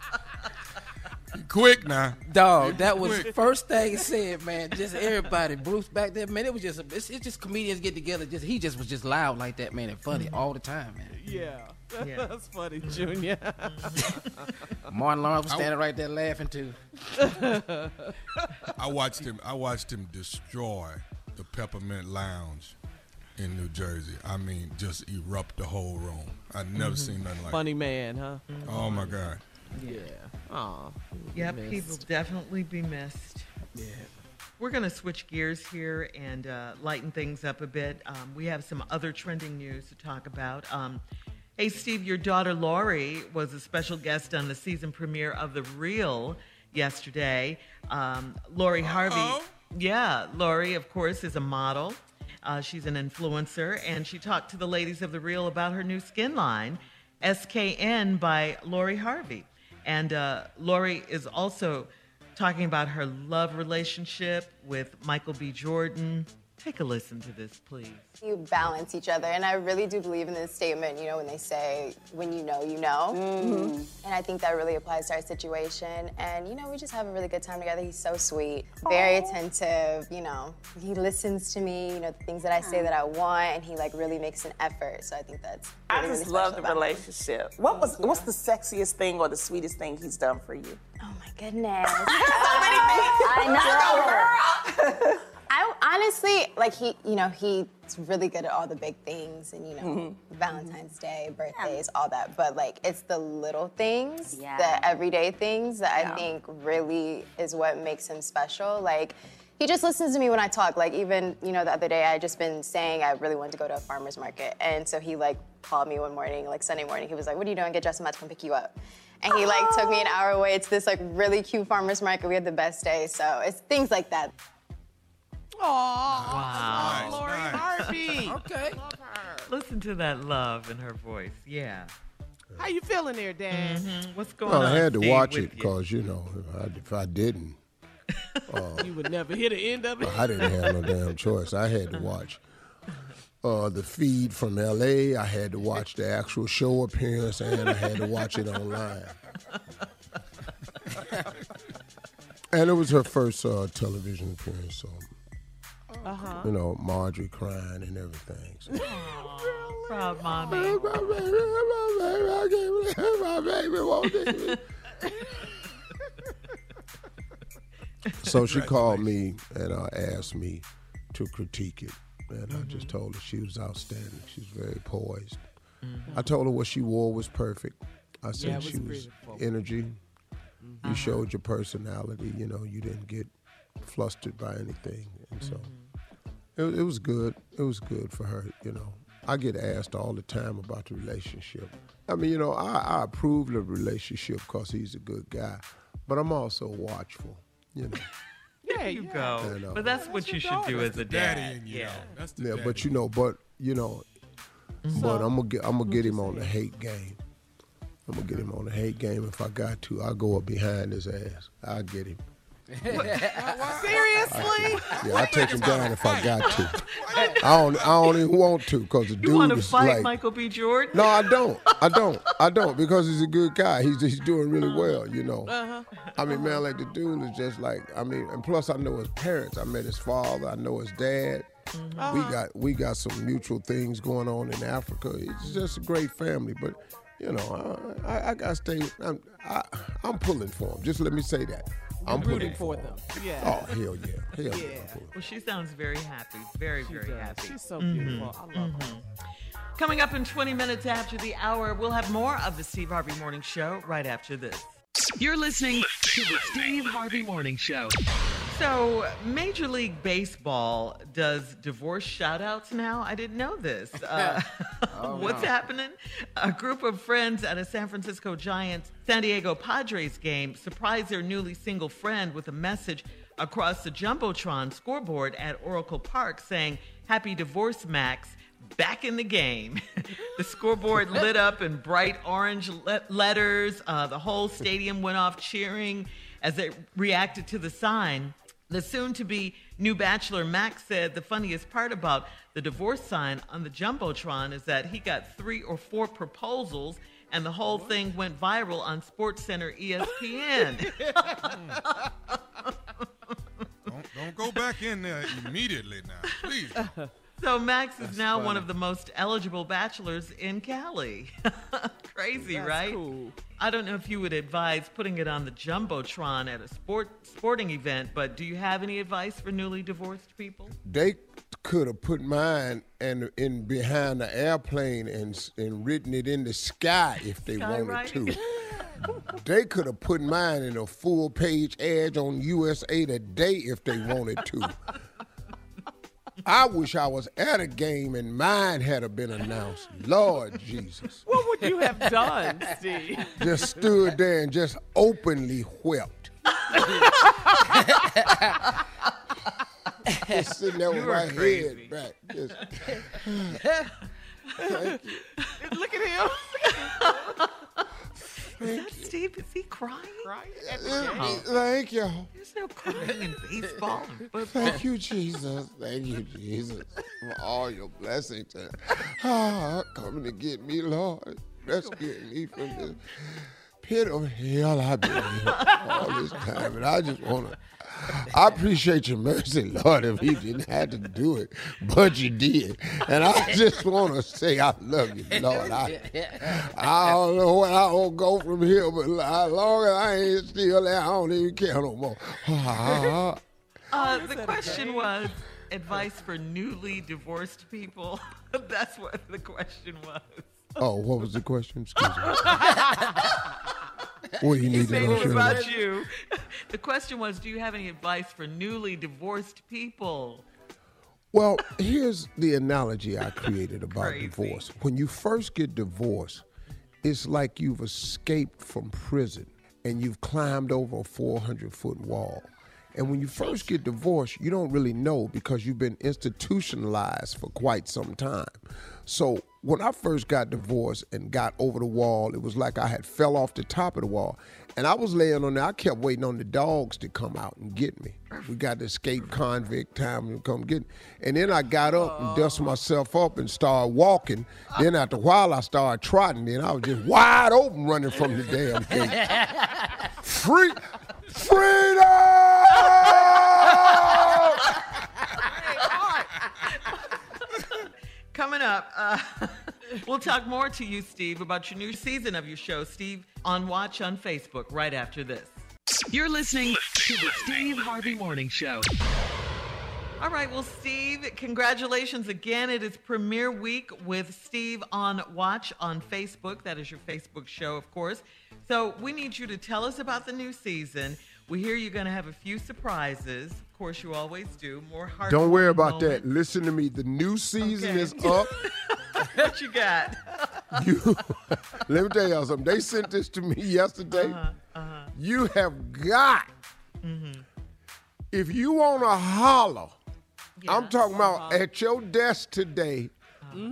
Quick now. Dog, that was quick. first thing he said, man. Just everybody, Bruce back there, man. It was just, it's, it's just comedians get together. Just he just was just loud like that, man, and funny all the time, man. Yeah. (laughs) Yeah. That's funny, Junior. (laughs) Martin Lawrence was standing right there laughing too. (laughs) I watched him. I watched him destroy the Peppermint Lounge in New Jersey. I mean, just erupt the whole room. I've never Mhm. seen nothing like. That. Funny man, huh? Oh my God. Yeah. Aw. Yep, he will definitely be missed. Yeah. We're going to switch gears here and uh, lighten things up a bit. Um, we have some other trending news to talk about. Um, hey, Steve, your daughter Lori was a special guest on the season premiere of The Real yesterday. Um, Lori Harvey. Yeah, Lori, of course, is a model. Uh, she's an influencer, and she talked to the ladies of The Real about her new skin line, SKN by Lori Harvey. And uh, Lori is also talking about her love relationship with Michael B. Jordan. Take a listen to this, please. You balance each other, and I really do believe in this statement. You know, when they say, "When you know, you know," Mm-hmm. and I think that really applies to our situation. And you know, we just have a really good time together. He's so sweet, very attentive. You know, he listens to me. You know, the things that I say that I want, and he like really makes an effort. So I think that's. I really, just really love special the about him. relationship. What was what's the sexiest thing or the sweetest thing he's done for you? Oh my goodness. (laughs) I know. (laughs) I honestly like he, you know, he's really good at all the big things, and you know, Mm-hmm. Valentine's Day, birthdays, all that. But like, it's the little things, Yeah. the everyday things that Yeah. I think really is what makes him special. Like. He just listens to me when I talk. Like even, you know, the other day I just been saying I really wanted to go to a farmer's market. And so he like called me one morning, like Sunday morning. He was like, What are you doing? Get dressed, I'm about to come pick you up. And he like took me an hour away to this like really cute farmer's market. We had the best day. So it's things like that. Aw, Wow. Lori Harvey. (laughs) okay. Listen to that love in her voice. Yeah. How you feeling there, Dad? Mm-hmm. What's going Well, on? I had to Steve, watch with it you? because you know if I, if I didn't, uh, You would never hear the end of it. I didn't have no damn choice. I had to watch uh, the feed from L.A. I had to watch the actual show appearance, and I had to watch it online. And it was her first uh, television appearance, so Uh-huh. you know Marjorie crying and everything. So. Proud mommy. my baby won't leave (laughs) me. So she called me and uh, asked me to critique it. And I just told her she was outstanding. She was very poised. I told her what she wore was perfect. I said Yeah, was she was beautiful. energy. You showed your personality. You know, you didn't get flustered by anything. And so it, it was good. It was good for her, you know. I get asked all the time about the relationship. I mean, you know, I, I approve of the relationship because he's a good guy, but I'm also watchful, you know. (laughs) there you yeah. go. And, uh, But that's what you should do as a dad. Daddy in you, yeah. though. That's the Yeah, daddy. but you know, but you know, But I'm gonna get I'm gonna get him on the hate game. I'm gonna get him on the hate game if I got to. I'll go up behind his ass. I'll get him. Seriously? Yeah, I take him down if I got to. I don't. I don't even want to because the dude is like Do You want dude to is fight like. Michael B. Jordan? No, I don't. I don't. I don't because he's a good guy. He's he's doing really well. You know. Uh-huh. I mean, man, like the dude is just like. I mean, and plus I know his parents. I met his father. I know his dad. Mm-hmm. We got we got some mutual things going on in Africa. It's just a great family, but. You know, I, I, I gotta stay. I'm, I, I'm pulling for him. Just let me say that. I'm rooting for them. him. Yeah. Oh hell yeah, hell yeah. Yeah. Well, she sounds very happy. Very, very does. happy. She's so Mhm. beautiful. I love her. Coming up in 20 minutes after the hour, we'll have more of the Steve Harvey Morning Show right after this. You're listening to the Steve Harvey Morning Show. So, Major League Baseball does divorce shoutouts now? I didn't know this. (laughs) Uh, (laughs) what's happening? A group of friends at a San Francisco Giants San Diego Padres game surprised their newly single friend with a message across the Jumbotron scoreboard at Oracle Park saying, Happy divorce, Max. Back in the game. (laughs) the scoreboard lit up in bright orange le- letters. Uh, the whole stadium went off cheering as they reacted to the sign. The soon to be new bachelor Max said the funniest part about the divorce sign on the Jumbotron is that he got three or four proposals and the whole thing went viral on SportsCenter ESPN. (laughs) (laughs) Don't, don't go back in there immediately now, please. So Max is now one of the most eligible bachelors in Cali. (laughs) Crazy, That's right? cool. I don't know if you would advise putting it on the Jumbotron at a sport sporting event, but do you have any advice for newly divorced people? They could have put mine and in behind the airplane and and written it in the sky if they Sky wanted writing? to. (laughs) they could have put mine in a full page ad on USA Today if they wanted to. I wish I was at a game and mine had been announced. Lord Jesus. What would you have done, Steve? Just stood there and just openly wept. (laughs) just sitting there with my crazy. head back. Just, (laughs) Look at him. (laughs) Is that Steve? Is he crying? Thank you. There's no crying in baseball and. (laughs) Thank you, Jesus. Thank you, (laughs) Jesus, for all your blessings. And, ah, coming to get me, Lord. Rescue me from this pit of hell I've been in all this time. And I just want to, I appreciate your mercy, Lord, if you didn't have to do it, but you did. And I just want to say I love you, Lord. I, I don't know where I will go from here, but as long as I ain't still there, I don't even care no more. Ah, (laughs) Uh, the question was advice for newly divorced people. (laughs) That's what the question was. Oh, what was the question? Excuse me. (laughs) (laughs) What do you need to know? it was Shirley? about you. (laughs) The question was, do you have any advice for newly divorced people? Well, here's the analogy I created about divorce. When you first get divorced, it's like you've escaped from prison and you've climbed over a 400 foot wall. And when you first get divorced, you don't really know because you've been institutionalized for quite some time. So when I first got divorced and got over the wall, it was like I had fell off the top of the wall. And I was laying on there. I kept waiting on the dogs to come out and get me. We got the escape convict time to come get me. And then I got up and dusted myself up and started walking. Then after a while, I started trotting. Then I was just wide open running from the damn thing. (laughs) Free, freedom! (laughs) Coming up, uh, (laughs) we'll talk more to you, Steve, about your new season of your show, Steve on Watch on Facebook, right after this. You're listening to the Steve Harvey Morning Show. All right, well, Steve, congratulations again. It is premiere week with Steve on Watch on Facebook. That is your Facebook show, of course. So we need you to tell us about the new season. We hear you're going to have a few surprises. Of course, you always do. More heart. Don't worry about that. Listen to me. The new season Okay. is up. (laughs) what you got? (laughs) You, let me tell y'all something. They sent this to me (laughs) yesterday. Uh-huh, You have got, Mm-hmm. if you want to holler, I'm talking about at your desk today.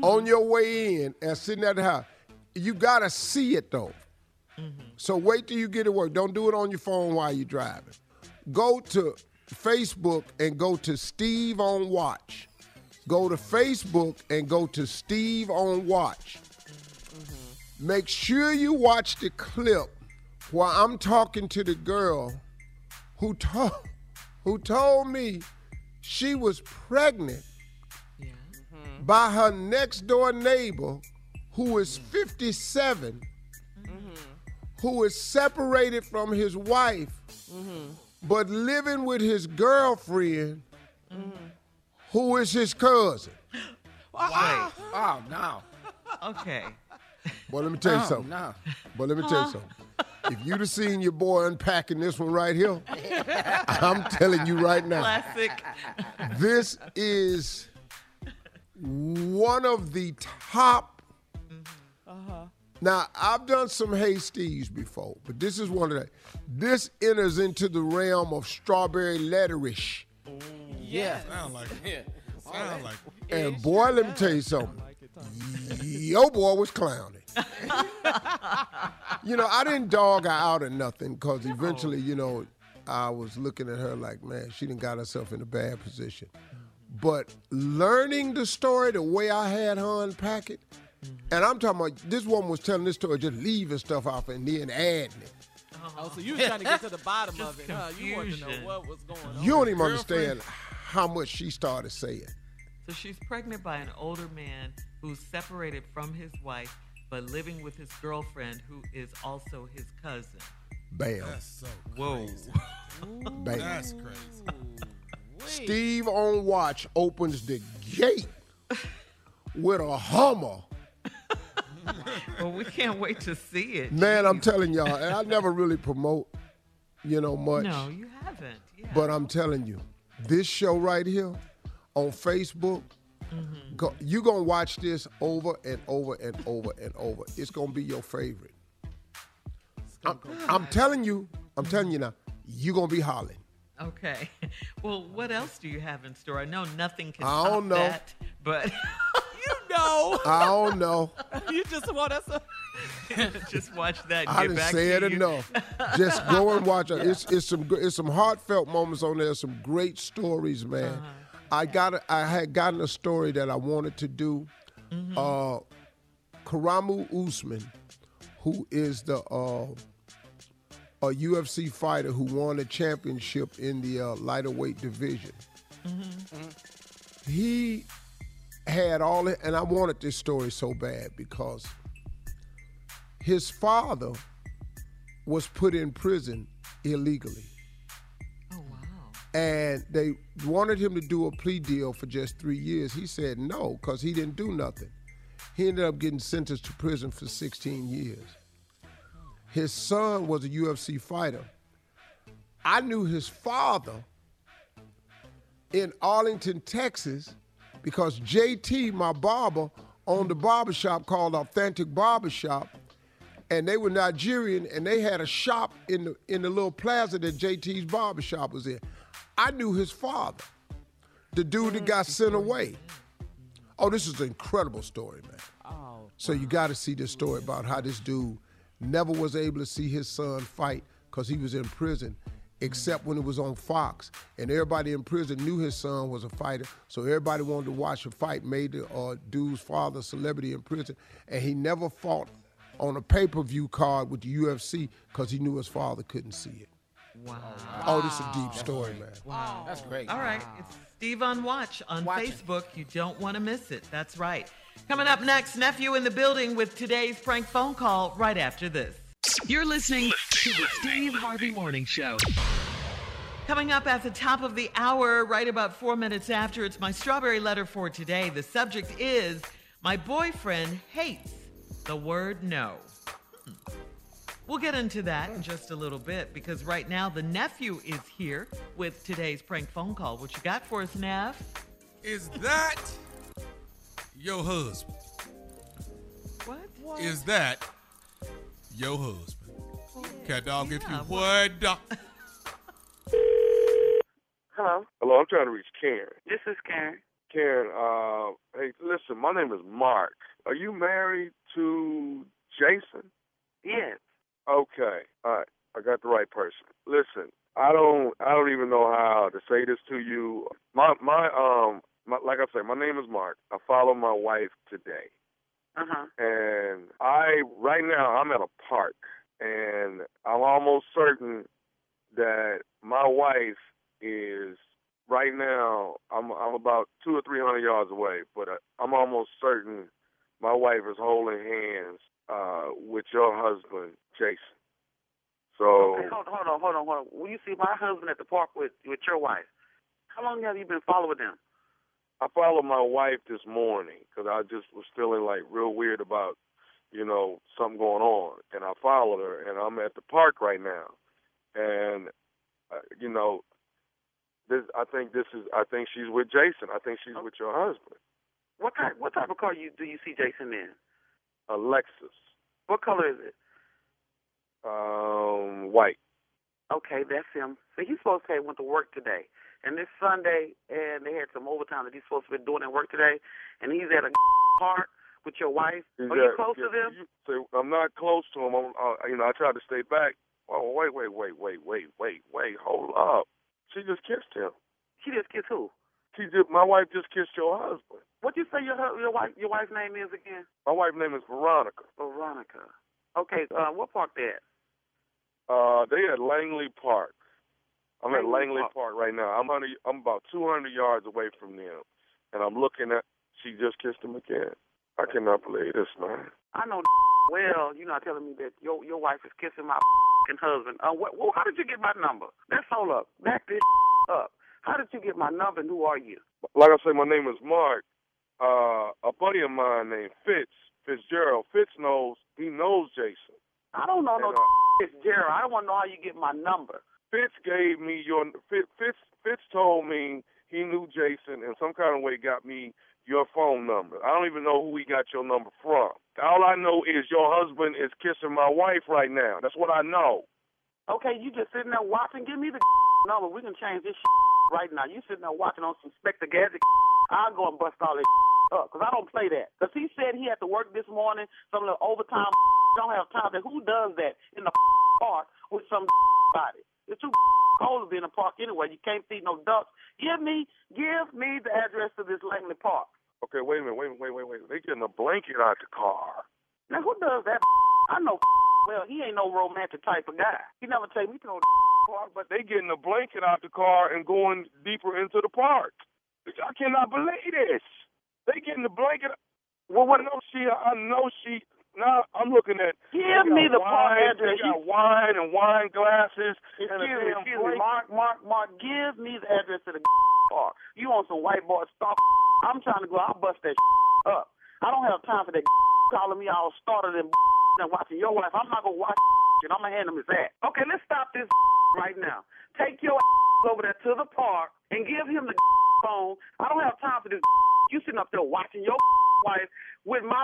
on your way in and sitting at the house. You gotta see it though. Mm-hmm. So wait till you get to work. Don't do it on your phone while you're driving. Go to Facebook and go to Steve on Watch. Go to Facebook and go to Steve on Watch. Mm-hmm. Make sure you watch the clip where I'm talking to the girl who told who told me she was pregnant by her next door neighbor who is 57 who is separated from his wife but living with his girlfriend who is his cousin Wow. Uh-uh. Oh, no. Okay. Boy, let me tell you Oh, something. no. But let me tell you uh-huh. something. If you'd have seen your boy unpacking this one right here, I'm telling you right now. Classic. This is one of the top. Mm-hmm. Uh-huh. Now, I've done some Hasties before, but this is one of the. This enters into the realm of strawberry letterish. Yeah. Sound like it. Sound like it. And boy, let me tell you something. Your boy was clowning. you know, I didn't dog her out or nothing because eventually, you know, I was looking at her like, man, she didn't got herself in a bad position. But learning the story the way I had her unpack it, Mm-hmm. and I'm talking about this woman was telling this story, just leaving stuff off and then adding it. Oh, so you was trying to get to the bottom of it, huh? You wanted to know what was going on. You don't even understand how much she started saying. So she's pregnant by an older man who's separated from his wife, but living with his girlfriend, who is also his cousin. Bam. That's so Whoa. (laughs) Bam. That's crazy. Steve on watch opens the gate with a Hummer. (laughs) well, we can't wait to see it. Man, I'm telling y'all, and I never really promote, you know, much. No, you haven't. Yeah. But I'm telling you, this show right here on Facebook, Mm-hmm. go, you gonna watch this over and over and over and over. It's gonna be your favorite. I'm, I'm telling you, I'm telling you now, you're gonna be hollering. Okay. (laughs) Well, what else do you have in store? I know nothing can I don't know. that, but (laughs) know. I don't know. (laughs) you just want us to. (laughs) just watch that. I get done back said to you. enough. Just go and watch it. It's it's some good- it's some heartfelt moments on there. Some great stories, man. Uh-huh. I got a- I had gotten a story that I wanted to do. Mm-hmm. Uh, Kamaru Usman, who is the uh, a UFC fighter who won a championship in the uh, lighter weight division. He had all it, and I wanted this story so bad because his father was put in prison illegally. Oh wow. And they wanted him to do a plea deal for just three years. He said no, because he didn't do nothing. He ended up getting sentenced to prison for 16 years. His son was a UFC fighter. I knew his father in Arlington, Texas, because JT, my barber, owned a barbershop called Authentic Barbershop. And they were Nigerian and they had a shop in the in the little plaza that JT's barbershop was in. I knew his father, the dude that got sent away. Oh, this is an incredible story, man. Oh. So you got to see this story about how this dude never was able to see his son fight because he was in prison, except when it was on Fox. And everybody in prison knew his son was a fighter, so everybody wanted to watch a fight. Made the uh, dude's father a celebrity in prison, and he never fought on a pay-per-view card with the UFC because he knew his father couldn't see it. Wow. Oh, this is a deep story, man. Wow. That's great. All right. It's Steve on Watch on Watch it. Facebook. You don't want to miss it. That's right. Coming up next, nephew in the building with today's prank phone call right after this. You're listening to the Steve Harvey Morning Show. Coming up at the top of the hour, right about four minutes after, it's my strawberry letter for today. The subject is My boyfriend hates the word no. Hmm. We'll get into that in just a little bit because right now the nephew is here with today's prank phone call. What you got for us, Neff? Is that your husband? What? What? Is that your husband? Cat dog, if you Yeah, would. Hello. Hello, I'm trying to reach Karen. This is Karen. Ken, uh, hey, listen, my name is Mark. Are you married to Jason? Yes. Okay. All right. I got the right person. Listen, I don't I don't even know how to say this to you. My my um my, like I said, my name is Mark. I follow my wife today. Uh-huh. And I right now I'm at a park and I'm almost certain that my wife is right now I'm I'm about two or three hundred yards away, but uh, I'm almost certain my wife is holding hands uh, with your husband, Jason. So Okay, hold, hold on, hold on, hold on. When you see my husband at the park with with your wife, how long have you been following them? I followed my wife this morning because I just was feeling like real weird about, you know, something going on, and I followed her, and I'm at the park right now, and uh, you know, this I think this is I think she's with Jason. I think she's with your husband, What type what type of car you do you see Jason in? a Lexus, What color is it? um, white. Okay, that's him. So he's supposed to have went to work today. And this Sunday, and they had some overtime that he's supposed to be doing at work today, and he's at a (laughs) park with your wife. Are you close to them? so I'm not close to him. I'm, uh, you know, I tried to stay back. Oh, wait, wait, wait, wait, wait, wait, wait. Hold up. She just kissed him. She just kissed who? She just, my wife just kissed your husband. What you say your your wife your wife's name is again? My wife's name is Veronica. Veronica. Okay, uh, what park they at? Uh, they at Langley Park. I'm at Langley Langley Park. right now. I'm under, I'm about 200 yards away from them, and I'm looking at. She just kissed him again. I cannot believe this, man. I know (laughs) well, you're not telling me that your your wife is kissing my (laughs) husband. Uh, what, well, how did you get my number? Let's hold up. Back this (laughs) up. How did you get my number and who are you? Like I say, my name is Mark. Uh, a buddy of mine named Fitz Fitzgerald. Fitz knows. He knows Jason. I don't know no And, uh, it's Gerald. I don't want to know how you get my number. Fitz gave me your Fitz, Fitz. Told me he knew Jason and some kind of way got me your phone number. I don't even know who he got your number from. All I know is your husband is kissing my wife right now. That's what I know. Okay, you just sitting there watching. Give me the (laughs) number. We can change this (laughs) right now. You sitting there watching on some Inspector Gadget. (laughs) I'll go and bust all this up because I don't play that. Because he said he had to work this morning, some little overtime. Don't have time. Who does that in the park with some body? It's too (laughs) cold to be in the park anyway. You can't feed no ducks. Give me, give me the address to this Langley Park. Okay, wait a minute. Wait, wait, wait, wait. They getting a blanket out the car. Now who does that? (laughs) I know. (laughs) Well, he ain't no romantic type of guy. He never take me to no park, but They getting a blanket out the car and going deeper into the park. I cannot believe this. They getting the blanket. Well, what? I know she. I know she. Now I'm looking at. Give me the wine, address. They got wine and wine glasses. Excuse me, excuse me. Mark, Mark, Mark, give me the address to the park. You on some white boy stuff? I'm trying to go. I'll bust that (laughs) up. I don't have time for that (laughs) calling me all started and (laughs) and watching your wife. I'm not gonna watch and I'm gonna hand him his ass. Okay, let's stop this right now. Take your over there to the park and give him the phone. I don't have time for this. You sitting up there watching your wife with my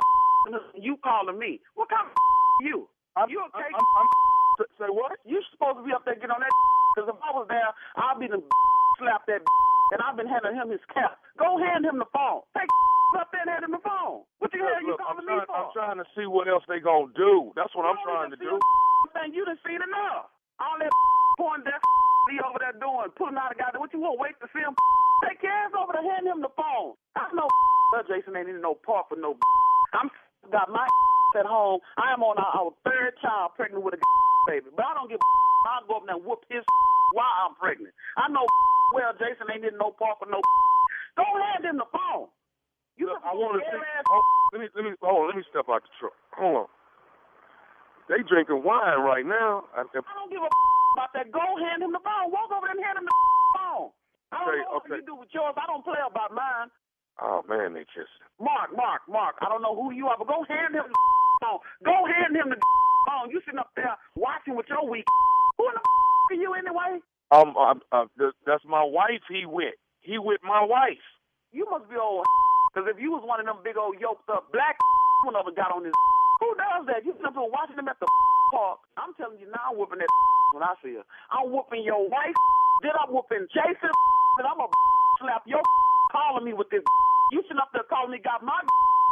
you calling me. What kind of (laughs) you? you okay? I'm, I'm, say what? You supposed to be up there getting on that (laughs) because if I was there, I'd be the (laughs) slap that and I've been handing him his cap. Go hand him the phone. Take up there and hand him the phone. What the hell you Look, I'm calling me trying, for? I'm trying to see what else they gonna do. That's what I'm trying to do. Thing you done seen enough. All that porn that over there doing, putting out a guy. What you want? Wait to see him? Take your ass over there, hand him the phone. I know Jason ain't in no park with no. I'm got my (laughs) at home. I am on our, third child pregnant with a (laughs) baby, but I don't give. (laughs) I'll go up there and whoop his while I'm pregnant. I know well Jason ain't in no park with no. Go hand him the phone. You I want to see. Oh, let me let me hold on. Let me step out the truck. Hold on. They drinking wine right now. I, I don't give a about that. Go hand him the phone. Walk over there and hand him the phone. I don't Okay, know what okay. you do with yours. I don't play about mine. Oh man, they just Mark, Mark, Mark. I don't know who you are, but go hand him the (laughs) phone. Go hand him the (laughs) phone. You sitting up there watching with your weak. (laughs) Who in the are you anyway? Um, uh, uh, th- that's my wife. He with. He with my wife. You must be old. Because if you was one of them big old yoked up black one of them got on this. Who does that? You sitting up there watching them at the park. I'm telling you now, I'm whooping that when I see her. I'm whooping your wife. Then I'm whooping Jason. And I'm gonna slap your calling me with this You sitting up there calling me, got my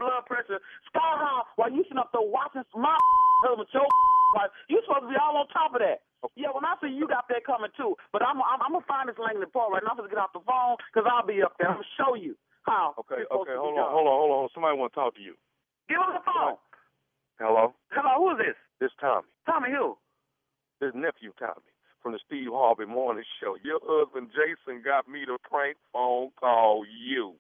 blood pressure sky high while you sitting up there watching my husband choke. Like, you supposed to be all on top of that. Yeah, when I see you got that coming too. But I'm I'm, I'm gonna find this Langley Paul right now. I'm gonna get off the phone because I'll be up there. I'm gonna show you how. Okay, okay, hold on, hold on, hold on. Somebody want to talk to you. Give him the phone. Hello, Hello, who is this? this Tommy. Tommy who? This nephew Tommy from the Steve Harvey Morning Show. Your husband Jason got me to prank phone call you.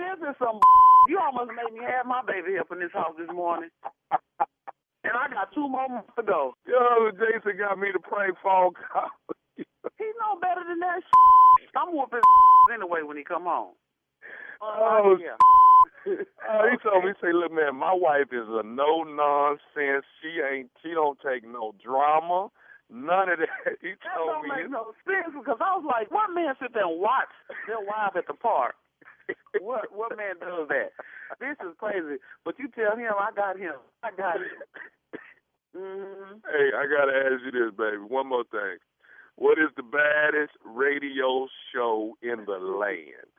This is some. (laughs) You almost made me have my baby up in this house this morning. And I got two more months to go. Husband Jason got me to prank phone call. He know better than that. (laughs) I'm whooping (laughs) anyway when he come home. Oh, yeah. Uh, he told me, he say, look, man, my wife is a no nonsense. She ain't, she don't take no drama, none of that. He That told don't me, make no sense because I was like, what man sit there and watch their wife at the park? What what man does that? This is crazy. But you tell him I got him. I got him. hmm hey, I gotta ask you this, baby. One more thing. What is the baddest radio show in the land?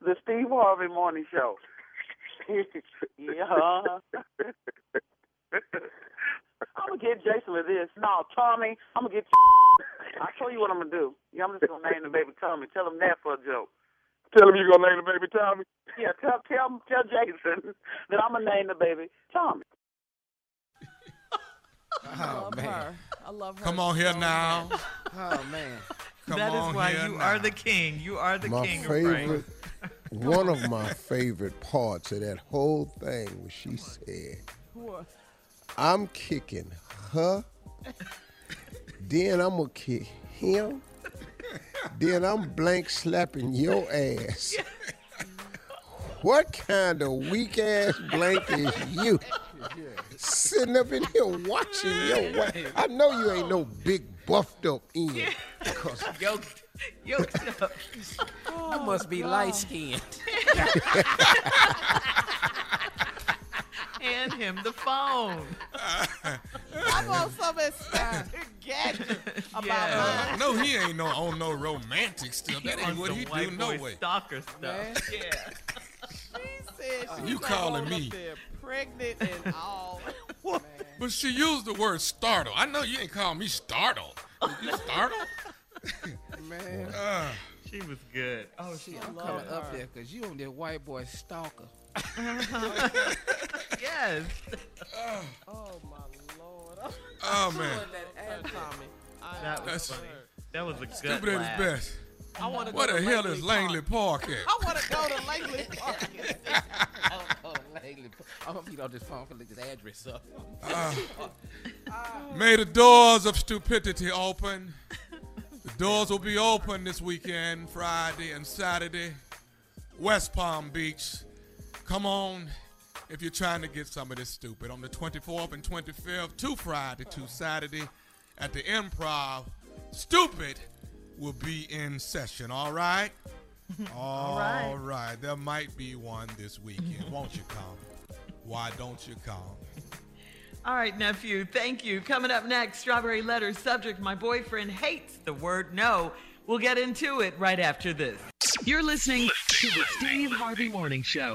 The Steve Harvey Morning Show. (laughs) yeah. I'm gonna get Jason with this. No, Tommy, I'm gonna get. (laughs) I'll show you what I'm gonna do. Yeah, I'm just gonna name the baby Tommy. Tell him that for a joke. Tell him you're gonna name the baby Tommy. Yeah, tell tell tell Jason (laughs) that I'm gonna name the baby Tommy. (laughs) Oh, man. I love her. Come on here so now. much. (laughs) Oh, man. Come That is why you now. are the king. You are the my king of favorite, pranks. one of my favorite parts of that whole thing was she said, What? I'm kicking her, then I'm gonna kick him, then I'm blank slapping your ass. What kind of weak ass blank is you? Sitting up in here watching your wife. I know you ain't no big buffed up end. Because Yoked, yoked up. I must be light skinned. (laughs) Hand him the phone. I want some inspector gadget (laughs) (laughs) about yeah. mine. No, he ain't no on no romantic stuff. That ain't what he do. No way. Stalker stuff. Man. Yeah. She said she you calling me pregnant and all. (laughs) Man. But she used the word startle. I know you ain't call me startle. You startle? Man. Uh, she was good. Oh, she, I'm love coming up her. there because you on that white boy stalker. (laughs) yes. Oh my lord. Oh, man. that ad, That was That's- funny. That was a good Stupid at laugh. his best. I want to go What to the hell Langley is Langley Park at? I want to (laughs) (laughs) go to Langley Park. oh, oh, Langley. I'm going to be on this phone for look this address up. Uh, may the doors of stupidity open. The doors will be open this weekend, Friday and Saturday. West Palm Beach. Come on if you're trying to get some of this stupid. On the 24th and 25th, two Friday, two Saturday at the Improv. Stupid will be in session, all right? (laughs) all right. right. There might be one this weekend. Won't you come? Why don't you come? All right, nephew, thank you. Coming up next, Strawberry Letter subject My boyfriend hates the word no. We'll get into it right after this. You're listening to the Steve Harvey Morning Show.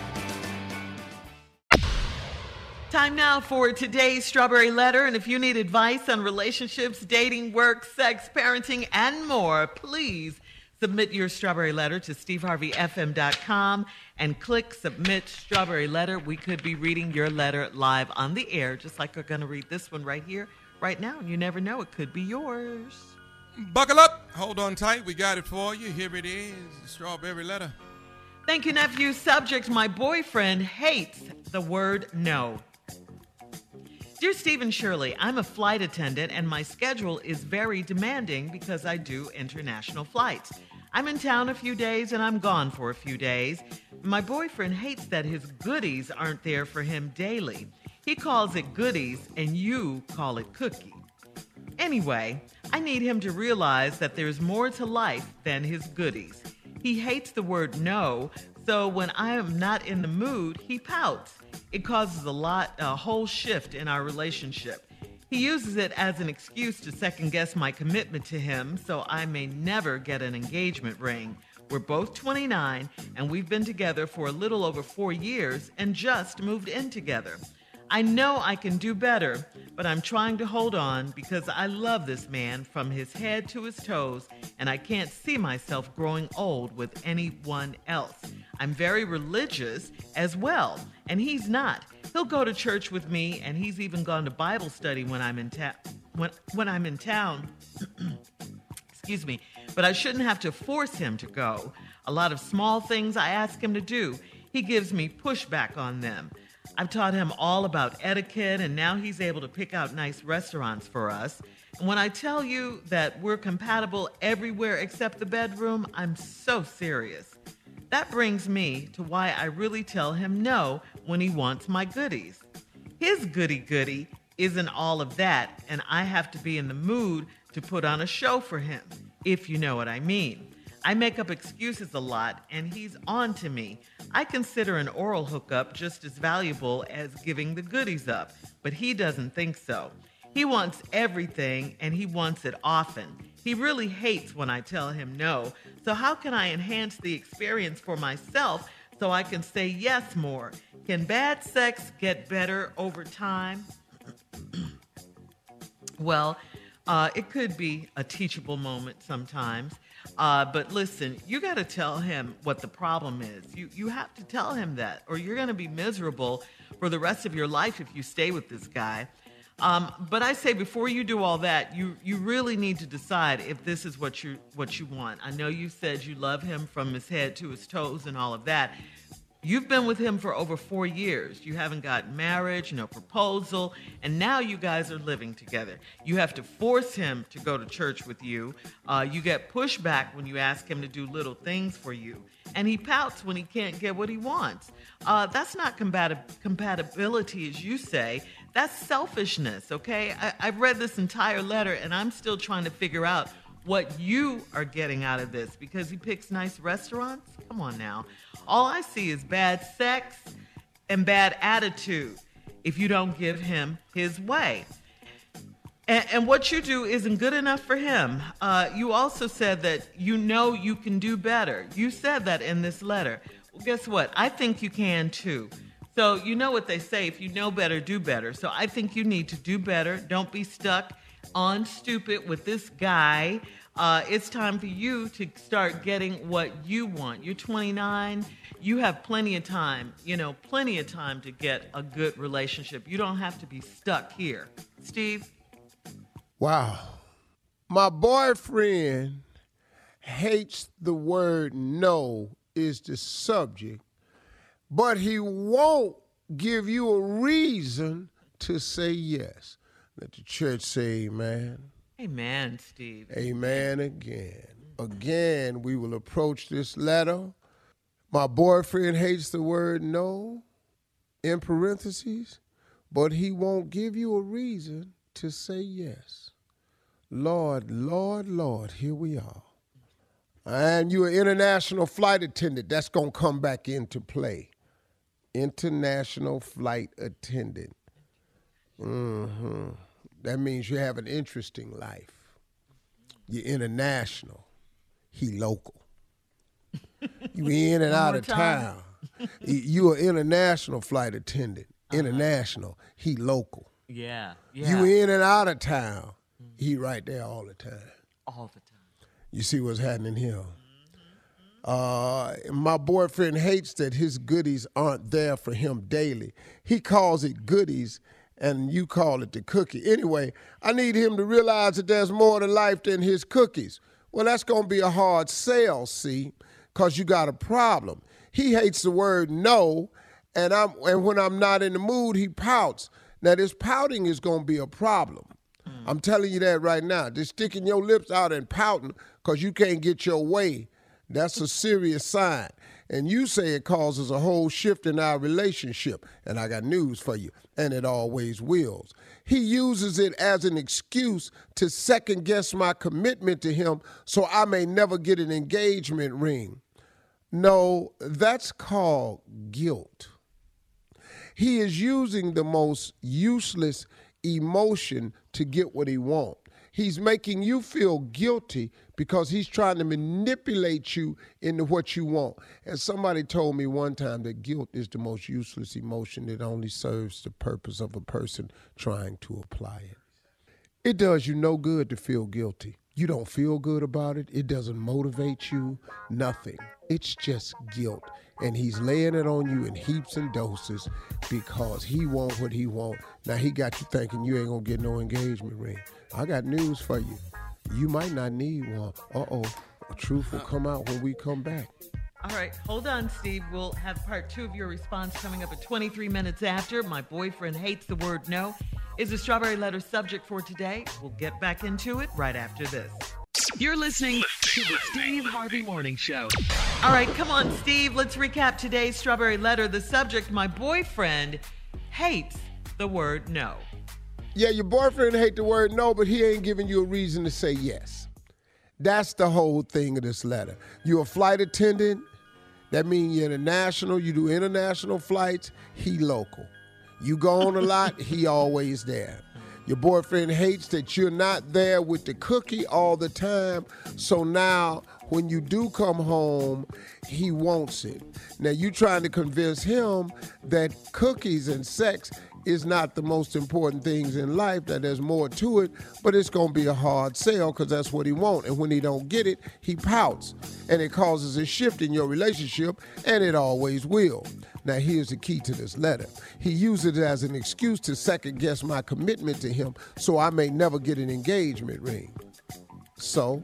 Time now for today's Strawberry Letter. And if you need advice on relationships, dating, work, sex, parenting, and more, please submit your Strawberry Letter to steveharveyfm.com and click Submit Strawberry Letter. We could be reading your letter live on the air, just like we're going to read this one right here, right now. And you never know, it could be yours. Buckle up. Hold on tight. We got it for you. Here it is Strawberry Letter. Thank you, nephew. Subject My boyfriend hates the word no. Dear Steve and Shirley, I'm a flight attendant and my schedule is very demanding because I do international flights. I'm in town a few days and I'm gone for a few days. My boyfriend hates that his goodies aren't there for him daily. He calls it goodies and you call it cookie. Anyway, I need him to realize that there's more to life than his goodies. He hates the word no, so when I am not in the mood, he pouts. It causes a lot, a whole shift in our relationship. He uses it as an excuse to second guess my commitment to him, so I may never get an engagement ring. We're both 29, and we've been together for a little over four years and just moved in together. I know I can do better, but I'm trying to hold on because I love this man from his head to his toes, and I can't see myself growing old with anyone else. I'm very religious as well, and he's not. He'll go to church with me, and he's even gone to Bible study when I'm in town. When, when I'm in town, (clears throat) excuse me, but I shouldn't have to force him to go. A lot of small things I ask him to do, he gives me pushback on them. I've taught him all about etiquette, and now he's able to pick out nice restaurants for us. And when I tell you that we're compatible everywhere except the bedroom, I'm so serious. That brings me to why I really tell him no when he wants my goodies. His goody goody isn't all of that, and I have to be in the mood to put on a show for him, if you know what I mean. I make up excuses a lot, and he's on to me. I consider an oral hookup just as valuable as giving the goodies up, but he doesn't think so. He wants everything, and he wants it often. He really hates when I tell him no, so how can I enhance the experience for myself so I can say yes more? Can bad sex get better over time? (clears throat) well, uh, it could be a teachable moment sometimes. Uh, but listen, you got to tell him what the problem is. You you have to tell him that, or you're going to be miserable for the rest of your life if you stay with this guy. Um, but I say before you do all that, you you really need to decide if this is what you what you want. I know you said you love him from his head to his toes and all of that. You've been with him for over four years. You haven't got marriage, no proposal, and now you guys are living together. You have to force him to go to church with you. Uh, you get pushback when you ask him to do little things for you, and he pouts when he can't get what he wants. Uh, that's not compatibility, as you say. That's selfishness, okay? I- I've read this entire letter, and I'm still trying to figure out what you are getting out of this because he picks nice restaurants. Come on now. All I see is bad sex and bad attitude if you don't give him his way. And, and what you do isn't good enough for him. Uh, you also said that you know you can do better. You said that in this letter. Well, guess what? I think you can too. So, you know what they say if you know better, do better. So, I think you need to do better. Don't be stuck on stupid with this guy uh, it's time for you to start getting what you want. You're 29. You have plenty of time, you know, plenty of time to get a good relationship. You don't have to be stuck here. Steve? Wow. My boyfriend hates the word no, is the subject, but he won't give you a reason to say yes. Let the church say amen. Amen, Steve. Amen again. Again, we will approach this letter. My boyfriend hates the word no in parentheses, but he won't give you a reason to say yes. Lord, Lord, Lord, here we are. And you're an international flight attendant. That's going to come back into play. International flight attendant. Mm-hmm. That means you have an interesting life. You're international. He local. (laughs) You in and out of time. town. you are international flight attendant. Uh-huh. International. He local. Yeah. yeah. You in and out of town. He right there all the time. All the time. You see what's happening here. Uh, my boyfriend hates that his goodies aren't there for him daily. He calls it goodies and you call it the cookie. Anyway, I need him to realize that there's more to life than his cookies. Well, that's going to be a hard sell, see, because you got a problem. He hates the word no, and I'm and when I'm not in the mood, he pouts. Now, this pouting is going to be a problem. Mm. I'm telling you that right now. Just sticking your lips out and pouting because you can't get your way, That's a serious sign. And you say it causes a whole shift in our relationship. And I got news for you. And it always wills. He uses it as an excuse to second guess my commitment to him so I may never get an engagement ring. No, that's called guilt. He is using the most useless emotion to get what he wants. He's making you feel guilty because he's trying to manipulate you into what you want. And somebody told me one time that guilt is the most useless emotion. It only serves the purpose of a person trying to apply it. It does you no good to feel guilty. You don't feel good about it. It doesn't motivate you, nothing. It's just guilt. And he's laying it on you in heaps and doses because he want what he want. Now he got you thinking you ain't gonna get no engagement ring. I got news for you. You might not need one. Uh-oh. Truth will come out when we come back. All right, hold on, Steve. We'll have part two of your response coming up at 23 minutes after. My boyfriend hates the word no. Is the strawberry letter subject for today? We'll get back into it right after this. You're listening to the Steve Harvey Morning Show. All right, come on, Steve. Let's recap today's strawberry letter. The subject My boyfriend hates the word no. Yeah, your boyfriend hate the word no, but he ain't giving you a reason to say yes. That's the whole thing of this letter. You're a flight attendant. That means you're international. You do international flights. He local. You go on a lot. he always there. Your boyfriend hates that you're not there with the cookie all the time. So now when you do come home, he wants it. Now you're trying to convince him that cookies and sex is not the most important things in life, that there's more to it, but it's going to be a hard sell because that's what he wants. And when he don't get it, he pouts. And it causes a shift in your relationship, and it always will. Now, here's the key to this letter. He uses it as an excuse to second guess my commitment to him so I may never get an engagement ring. So,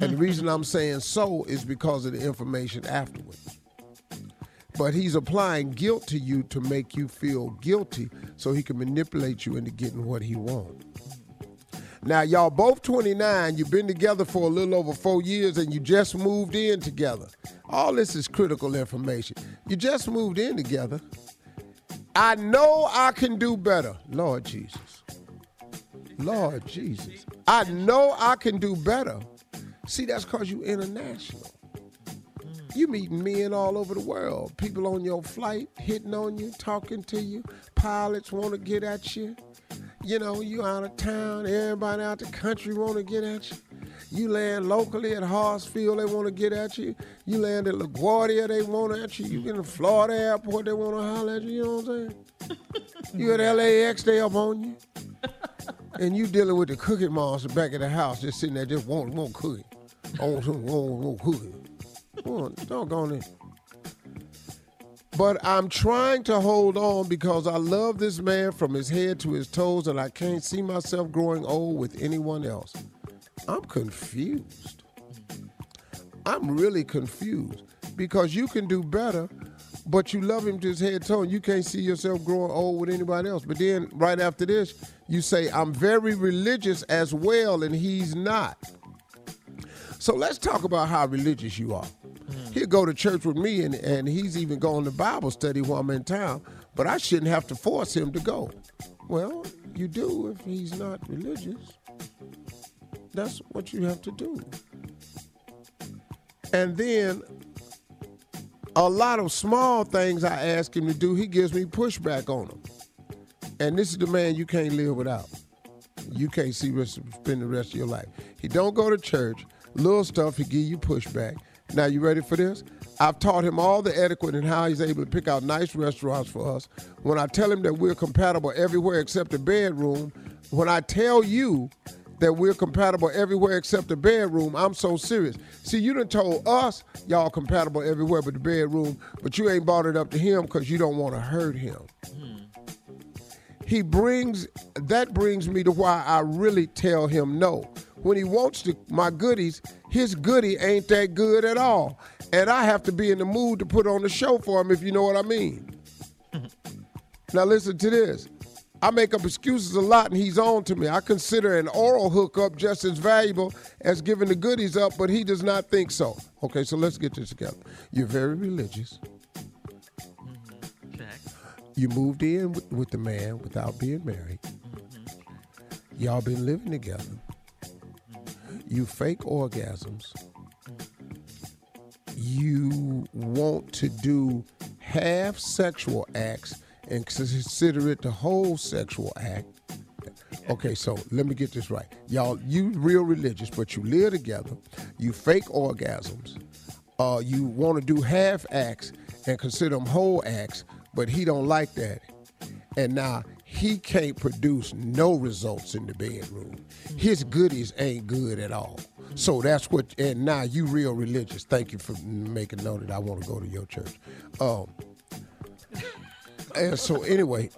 and the reason I'm saying so is because of the information afterwards. But he's applying guilt to you to make you feel guilty so he can manipulate you into getting what he wants. Now, y'all both 29, you've been together for a little over four years and you just moved in together. All this is critical information. You just moved in together. I know I can do better. Lord Jesus. Lord Jesus. I know I can do better. See, that's because you international. You meeting men all over the world. People on your flight hitting on you, talking to you. Pilots want to get at you. You know, you out of town. Everybody out the country want to get at you. You land locally at Hartsfield, they want to get at you. You land at LaGuardia, they want to at you. You get in the Florida airport, they want to holler at you. You know what I'm saying? you at LAX, they up on you. And you dealing with the cookie monster back at the house, just sitting there, just want, want cookie. Want oh, (laughs) some, want, want cookie. Oh, doggone it. But I'm trying to hold on because I love this man from his head to his toes, and I can't see myself growing old with anyone else. I'm confused. I'm really confused because you can do better, but you love him to his head toe, you can't see yourself growing old with anybody else. But then right after this, you say, I'm very religious as well, and he's not. So let's talk about how religious you are. He'll go to church with me, and, and he's even going to Bible study while I'm in town, but I shouldn't have to force him to go. Well, you do if he's not religious. That's what you have to do. And then a lot of small things I ask him to do, he gives me pushback on them. And this is the man you can't live without. You can't see spend the rest of your life. He don't go to church. Little stuff, he give you pushback. Now, you ready for this? I've taught him all the etiquette and how he's able to pick out nice restaurants for us. When I tell him that we're compatible everywhere except the bedroom, when I tell you that we're compatible everywhere except the bedroom, I'm so serious. See, you done told us y'all compatible everywhere but the bedroom, but you ain't brought it up to him because you don't want to hurt him. He brings that brings me to why I really tell him no. When he wants to, my goodies, his goodie ain't that good at all. And I have to be in the mood to put on the show for him, if you know what I mean. (laughs) now listen to this. I make up excuses a lot, and he's on to me. I consider an oral hookup just as valuable as giving the goodies up, but he does not think so. Okay, so let's get this together. You're very religious. Mm-hmm. Check. You moved in with, with the man without being married. Mm-hmm. Y'all been living together. You fake orgasms. You want to do half sexual acts and consider it the whole sexual act. Okay, so let me get this right. Y'all, you real religious, but you live together. You fake orgasms. Uh, you want to do half acts and consider them whole acts, but he don't like that. And now he can't produce no results in the bedroom. His goodies ain't good at all. So that's what. And now you real religious. Thank you for making note that I want to go to your church. Um, and so anyway,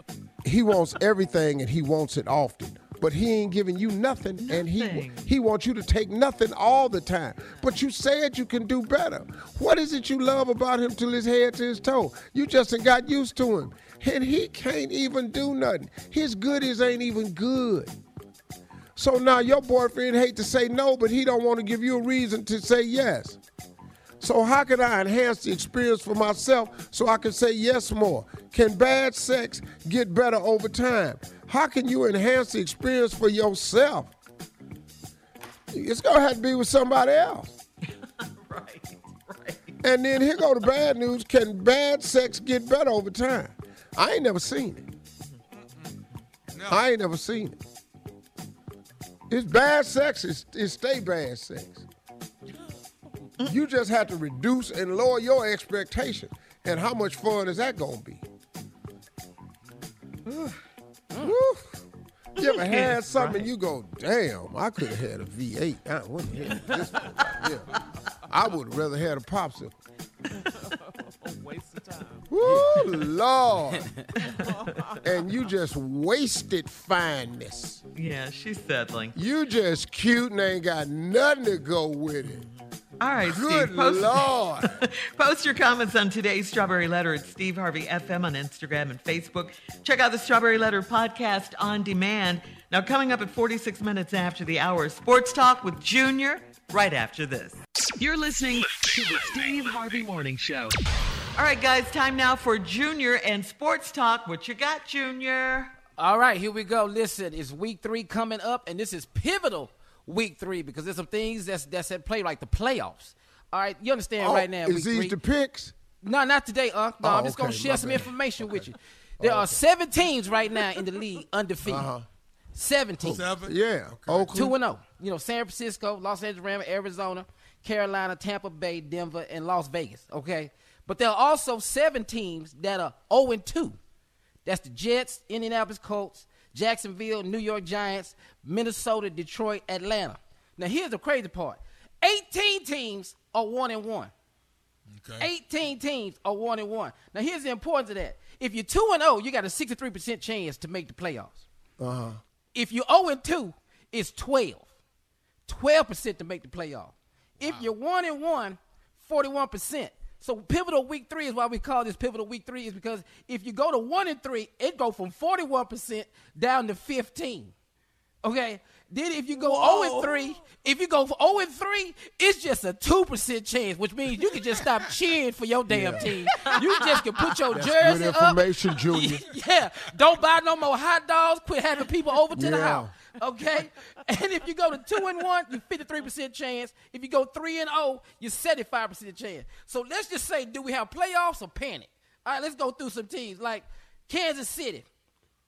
he wants everything and he wants it often. But he ain't giving you nothing, and he he wants you to take nothing all the time. But you said you can do better. What is it you love about him till his head to his toe? You just ain't got used to him, and he can't even do nothing. His goodies ain't even good. So now your boyfriend hate to say no, but he don't want to give you a reason to say yes. So how can I enhance the experience for myself so I can say yes more? Can bad sex get better over time? How can you enhance the experience for yourself? It's gonna have to be with somebody else. (laughs) right, right. And then here go the bad news. Can bad sex get better over time? I ain't never seen it. I ain't never seen it. It's bad sex, it's, it stay bad sex. You just have to reduce and lower your expectation. And how much fun is that gonna be? You ever (laughs) had something and you go, damn, I could have had a V8. I wouldn't have had this one right here. I would have rather had a popsicle. Waste. Woo, (laughs) Lord. (laughs) and you just wasted fineness. Yeah, she's settling. You just cute and ain't got nothing to go with it. All right, Good Steve. Post, Lord. (laughs) post your comments on today's Strawberry Letter at Steve Harvey FM on Instagram and Facebook. Check out the Strawberry Letter podcast on demand. Now, coming up at 46 minutes after the hour, Sports Talk with Junior right after this. You're listening to the Steve Harvey Morning Show. All right, guys, time now for Junior and Sports Talk. What you got, Junior? All right, here we go. Listen, it's week three coming up, and this is pivotal week three because there's some things that's that's at play, like the playoffs. All right, you understand Oh, right now? is these three. the picks? No, not today, Unc. No, Oh, I'm just gonna share my some bad. information with you. There are seven teams right now in the league (laughs) undefeated. Uh-huh. Seven teams. Seven? Yeah. Oakland. Two and zero. You know, San Francisco, Los Angeles Rams, Arizona, Carolina, Tampa Bay, Denver, and Las Vegas. Okay, but there are also seven teams that are zero and two. That's the Jets, Indianapolis Colts, Jacksonville, New York Giants, Minnesota, Detroit, Atlanta. Now here's the crazy part: eighteen teams are one and one. Okay. 18 teams are one and one. Now here's the importance of that. If you're two and zero, you got a 63% chance to make the playoffs. Uh-huh. If you're 0 and 2, it's 12. 12% to make the playoff. If you're 1 and 1, 41%. So pivotal week 3 is why we call this pivotal week 3 is because if you go to 1 and 3, it go from 41% down to 15. Okay? Then if you go 0 and 3, if you go for 0 and 3, it's just a 2% chance, which means you can just stop (laughs) cheering for your damn team. You just can put your That's jersey good up. information, Junior. (laughs) Yeah, don't buy no more hot dogs. Quit having people over to the house. Okay, and if you go to two and one, you fifty three percent chance. If you go three and zero, you seventy five percent chance. So let's just say, do we have playoffs or panic? All right, let's go through some teams like Kansas City,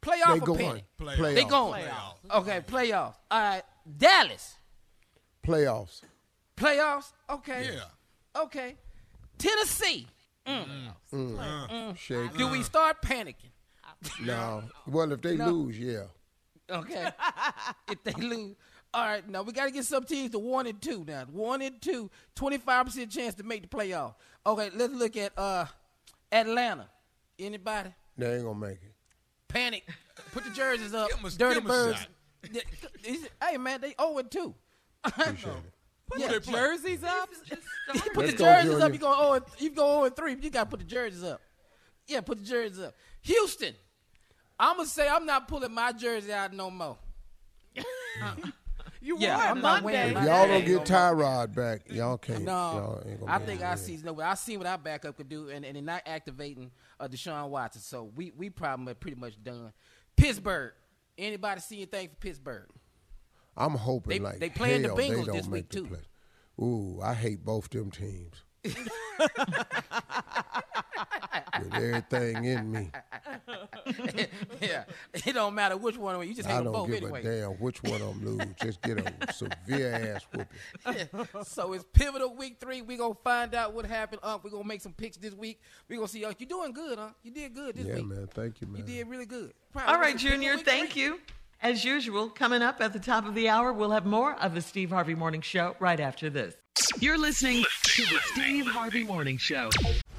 playoff They or going. panic? Playoff. They going. Okay, playoffs. All right, Dallas, Playoffs. playoffs. Okay. Yeah. Okay. Tennessee. Mm. Mm. Mm. Shake. Do we start panicking? No. Well, if they No. lose, yeah. Okay. (laughs) if they lose. All right, now we got to get some teams to one and two now. One and two, 25% chance to make the playoff. Okay, let's look at uh Atlanta. Anybody? They ain't gonna make it. Panic. Put the jerseys up. Give 'em a- Dirty give 'em a Birds. shot. Hey man, they 0 and 2. Appreciate it. Put Yeah, the jerseys up. (laughs) You put Let's the jerseys Junior. up, you go 0 and, you go 0 and 3, you got to put the jerseys up. Yeah, put the jerseys up. Houston. I'm gonna say I'm not pulling my jersey out no more. (laughs) You Yeah, won I'm not Monday. wearing If y'all don't get more. Tyrod back, y'all can't. No, y'all ain't gonna I think able I see no. I see what our backup could do, and and they're not activating uh, Deshaun Watson. So we we probably pretty much done. Pittsburgh. Anybody see anything for Pittsburgh? I'm hoping They- like they playing the Bengals they don't this make week, the too. play. Ooh, I hate both them teams. With everything in me, (laughs) yeah, it don't matter which one. Of them. You just hate I them don't both give anyway. a damn which one of them lose. Just get a (laughs) severe ass whooping. so it's pivotal week three. We gonna find out what happened. Up, we gonna make some picks this week. We gonna see. Uh, you doing good, huh? You did good this Yeah, week. man. Thank you, man. You did really good. All right, Junior, thank you. As usual, coming up at the top of the hour, we'll have more of the Steve Harvey Morning Show right after this. You're listening to the Steve Harvey Morning Show.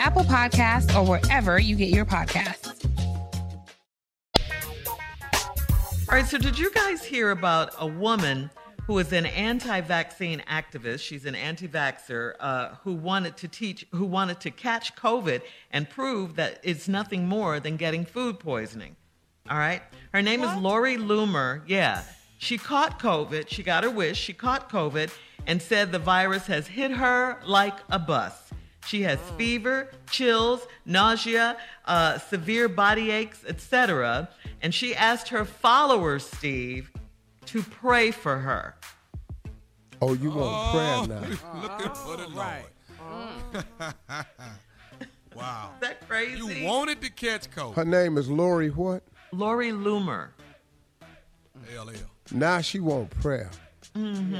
Apple Podcasts, or wherever you get your podcasts. All right, so did you guys hear about a woman who is an anti-vaccine activist? She's an anti-vaxxer uh, who wanted to teach, who wanted to catch COVID and prove that it's nothing more than getting food poisoning. All right, her name is Lori Loomer. Yeah, she caught COVID. She got her wish. She caught COVID and said the virus has hit her like a bus. She has fever, chills, nausea, uh, severe body aches, etc. And she asked her followers, Steve, to pray for her. Oh, you want prayer now? (laughs) Looking for the Lord. (laughs) wow. (laughs) Is that crazy? You wanted to catch COVID. Her name is Lori what? Lori Loomer. LL. Now she want prayer. Mm-hmm.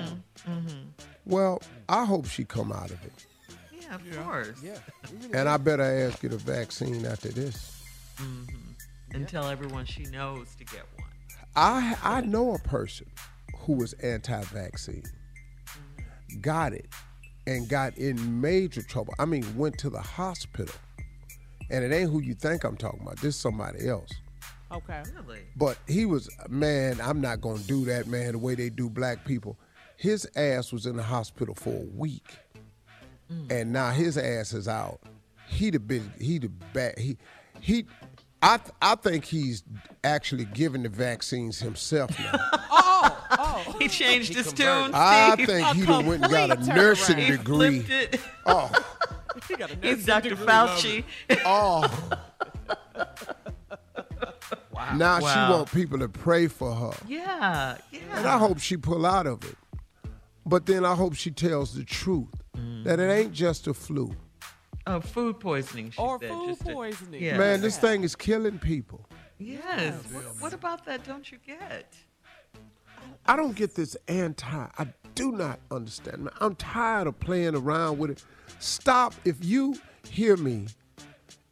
Mm-hmm. Well, I hope she come out of it. Yeah, of course. Yeah. (laughs) And I better ask you the vaccine after this. Mm-hmm. And tell everyone she knows to get one. I I know a person who was anti-vaccine, got it, and got in major trouble. I mean, went to the hospital, and it ain't who you think I'm talking about. This is somebody else. Okay. Really? But he was man. I'm not gonna do that, man. The way they do black people. His ass was in the hospital for a week, Mm. and now his ass is out. He'd have been. He'd have back. He he. I th- I think he's actually giving the vaccines himself now. (laughs) Oh, oh. (laughs) He changed his tune. I Steve. think he done went and got a nursing He degree. flipped it. Oh, (laughs) He got a He's Dr. degree. Fauci. oh. wow. Now Wow. she want people to pray for her. Yeah, yeah. And I hope she pull out of it. But then I hope she tells the truth that it ain't just a flu. Oh, food poisoning. She Or said, food just to- poisoning. yeah. Man, this thing is killing people. Yes. What, what about that? Don't you get? I don't get this anti. I do not understand. Man, I'm tired of playing around with it. Stop. If you hear me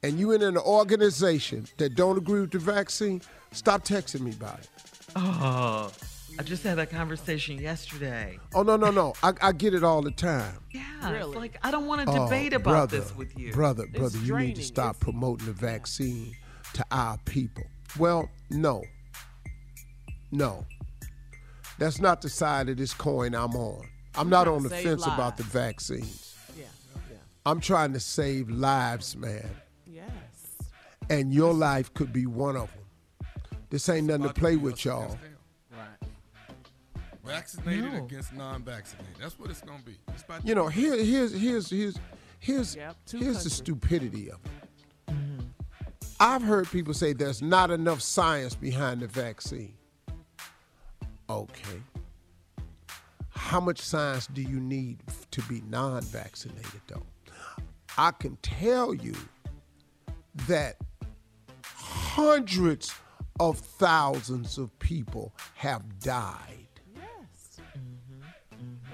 and you in an organization that don't agree with the vaccine, stop texting me about it. Oh, I just had that conversation yesterday. Oh no, no, no. I, I get it all the time. Yeah, it's like I don't want to Oh, debate about brother, this with you. Brother, It's brother, you need to stop promoting the vaccine to our people. Well, no. No. That's not the side of this coin I'm on. I'm not on the save fence about the vaccines. Yeah, yeah. I'm trying to save lives, man. Yes. And your life could be one of them. This ain't nothing to play with, y'all. Right. Vaccinated No. against non-vaccinated. That's what it's gonna be. It's about You know, here, here's here's here's here's Yep, two here's the stupidity of it. Mm-hmm. I've heard people say there's not enough science behind the vaccine. Okay. How much science do you need to be non-vaccinated though? I can tell you that hundreds of thousands of people have died.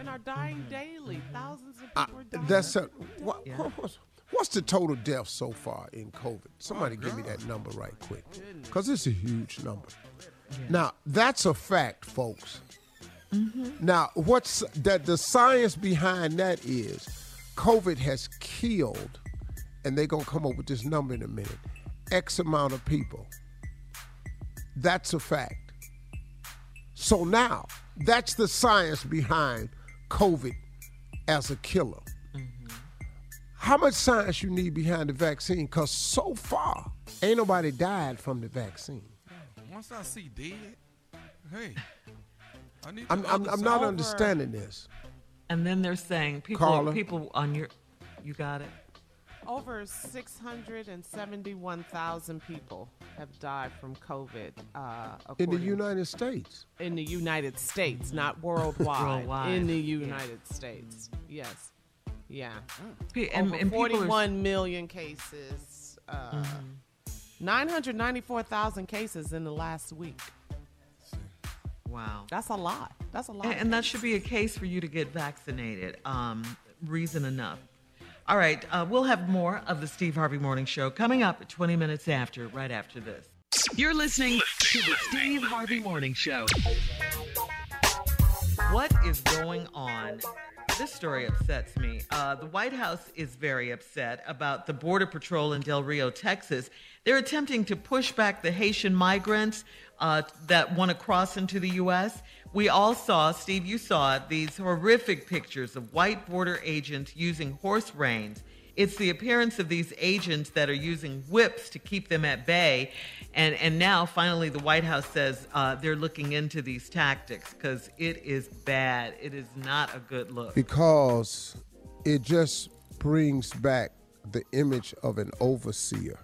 Are dying mm-hmm. daily. Thousands of I- are dying. that's a, what, what's, what's the total death so far in COVID? Somebody Oh, give me that number right quick, because it's a huge number. Now that's a fact, folks. Mm-hmm. Now what's that? The science behind that is COVID has killed, and they're gonna come up with this number in a minute. X amount of people. That's a fact. So now, that's the science behind COVID as a killer. Mm-hmm. How much science you need behind the vaccine? Because so far, ain't nobody died from the vaccine. once I see dead, hey, I need. I'm, I'm, I'm not side. understanding this. And then they're saying people Carla? people on your you got it. Over 671,000 people have died from COVID. Uh, In the United States. In the United States, not worldwide. Worldwide. In the United States. Yes. Yeah. And- Over and people are- 41 million cases. Uh, Mm-hmm. 994,000 cases in the last week. Wow. That's a lot. That's a lot. And, and that should be a case for you to get vaccinated. Um, reason enough. All right, uh, we'll have more of the Steve Harvey Morning Show coming up at 20 minutes after, right after this. You're listening to the Steve Harvey Morning Show. What is going on? This story upsets me. Uh, the White House is very upset about the Border Patrol in Del Rio, Texas. They're attempting to push back the Haitian migrants uh, that want to cross into the U.S. We all saw, Steve, you saw these horrific pictures of white border agents using horse reins. It's the appearance of these agents that are using whips to keep them at bay. And, and now, finally, the White House says uh, they're looking into these tactics because it is bad. It is not a good look. Because it just brings back the image of an overseer.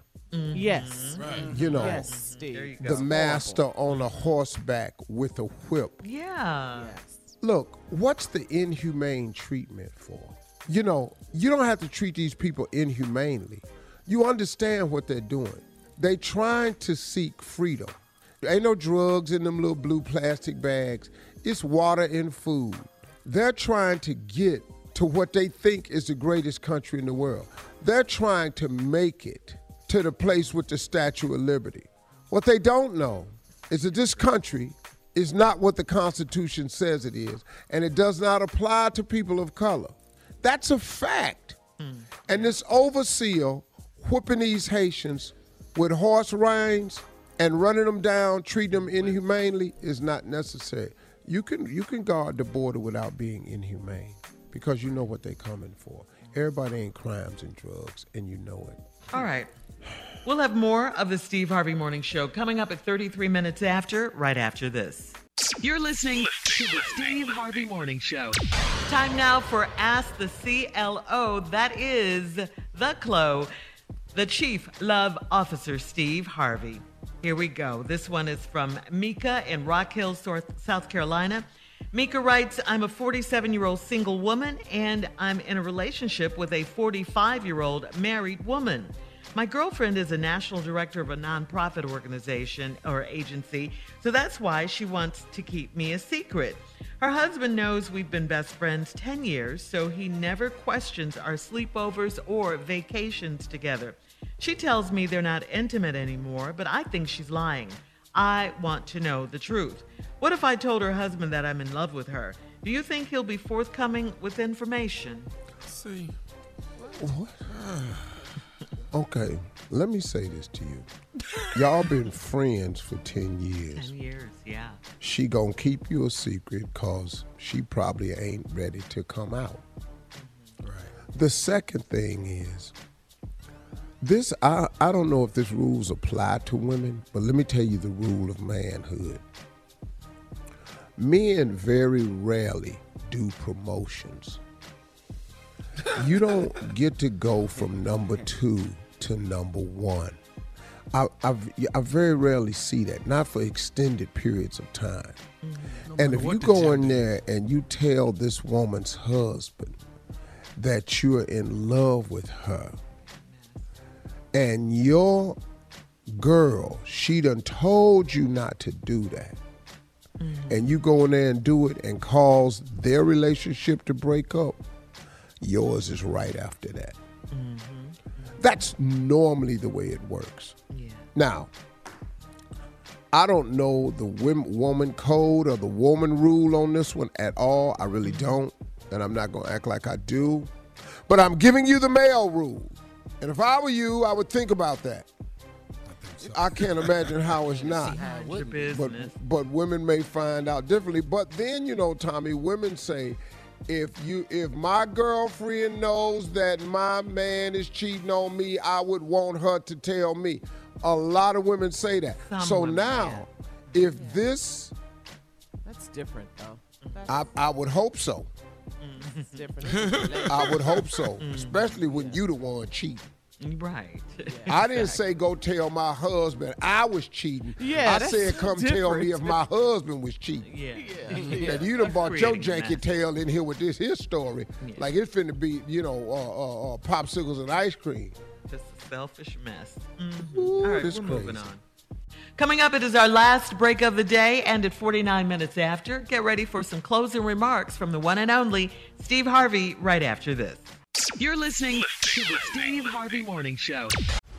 Yes. Mm-hmm. You know, Yes, Steve. There you the go. master on a horseback with a whip. Yeah. Look, what's the inhumane treatment for? You know, you don't have to treat these people inhumanely. You understand what they're doing. They're trying to seek freedom. There ain't no drugs in them little blue plastic bags. It's water and food. They're trying to get to what they think is the greatest country in the world. They're trying to make it to the place with the Statue of Liberty. What they don't know is that this country is not what the Constitution says it is, and it does not apply to people of color. That's a fact. Hmm. And this overseer whipping these Haitians with horse reins and running them down, treating them inhumanely is not necessary. You can you can guard the border without being inhumane because you know what they're coming for. Everybody ain't crimes and drugs, and you know it. All right. We'll have more of the Steve Harvey Morning Show coming up at 33 minutes after, right after this. You're listening to the Steve Harvey Morning Show. Time now for Ask the CLO. That is the CLO, the Chief Love Officer, Steve Harvey. Here we go. This one is from Mika in Rock Hill, South South Carolina. Mika writes, I'm a 47 year old single woman and I'm in a relationship with a 45 year old married woman. My girlfriend is a national director of a nonprofit organization or agency, so that's why she wants to keep me a secret. Her husband knows we've been best friends 10 years, so he never questions our sleepovers or vacations together. She tells me they're not intimate anymore, but I think she's lying. I want to know the truth. What if I told her husband that I'm in love with her? Do you think he'll be forthcoming with information? See, What? Okay, let me say this to you. Y'all been friends for 10 years. 10 years, yeah. She gonna keep you a secret cause she probably ain't ready to come out. Right. The second thing is this I, I don't know if this rules apply to women, but let me tell you the rule of manhood. Men very rarely do promotions. You don't get to go from number two to number one. I, I, I very rarely see that, not for extended periods of time. and if you go in there and you tell this woman's husband that you're in love with her, and your girl, she done told you not to do that, and you go in there and do it and cause their relationship to break up, yours is right after that. That's normally the way it works. Now, I don't know the woman code or the woman rule on this one at all. I really don't. And I'm not going to act like I do. But I'm giving you the male rule. And if I were you, I would think about that. I can't imagine how it's (laughs) not. Mind your But, but women may find out differently. But then, you know, Tommy, women say, if you if my girlfriend knows that my man is cheating on me, I would want her to tell me. A lot of women say that. Some so women, now if this, That's different, though. I, I would hope so. It's different. (laughs) I would hope so, Mm. especially when you the one cheating. Right. (laughs) I didn't say go tell my husband I was cheating. Yeah, I said come tell me if my husband was cheating. (laughs) Yeah. yeah. And you done brought your janky tail in here with this his story. Like it's finna be, you know, uh, uh, uh, popsicles and ice cream. Just a selfish mess. Ooh, All right, this we're moving on. Coming up, it is our last break of the day, and at 49 minutes after, get ready for some closing remarks from the one and only Steve Harvey right after this. You're listening to the Steve Harvey Morning Show.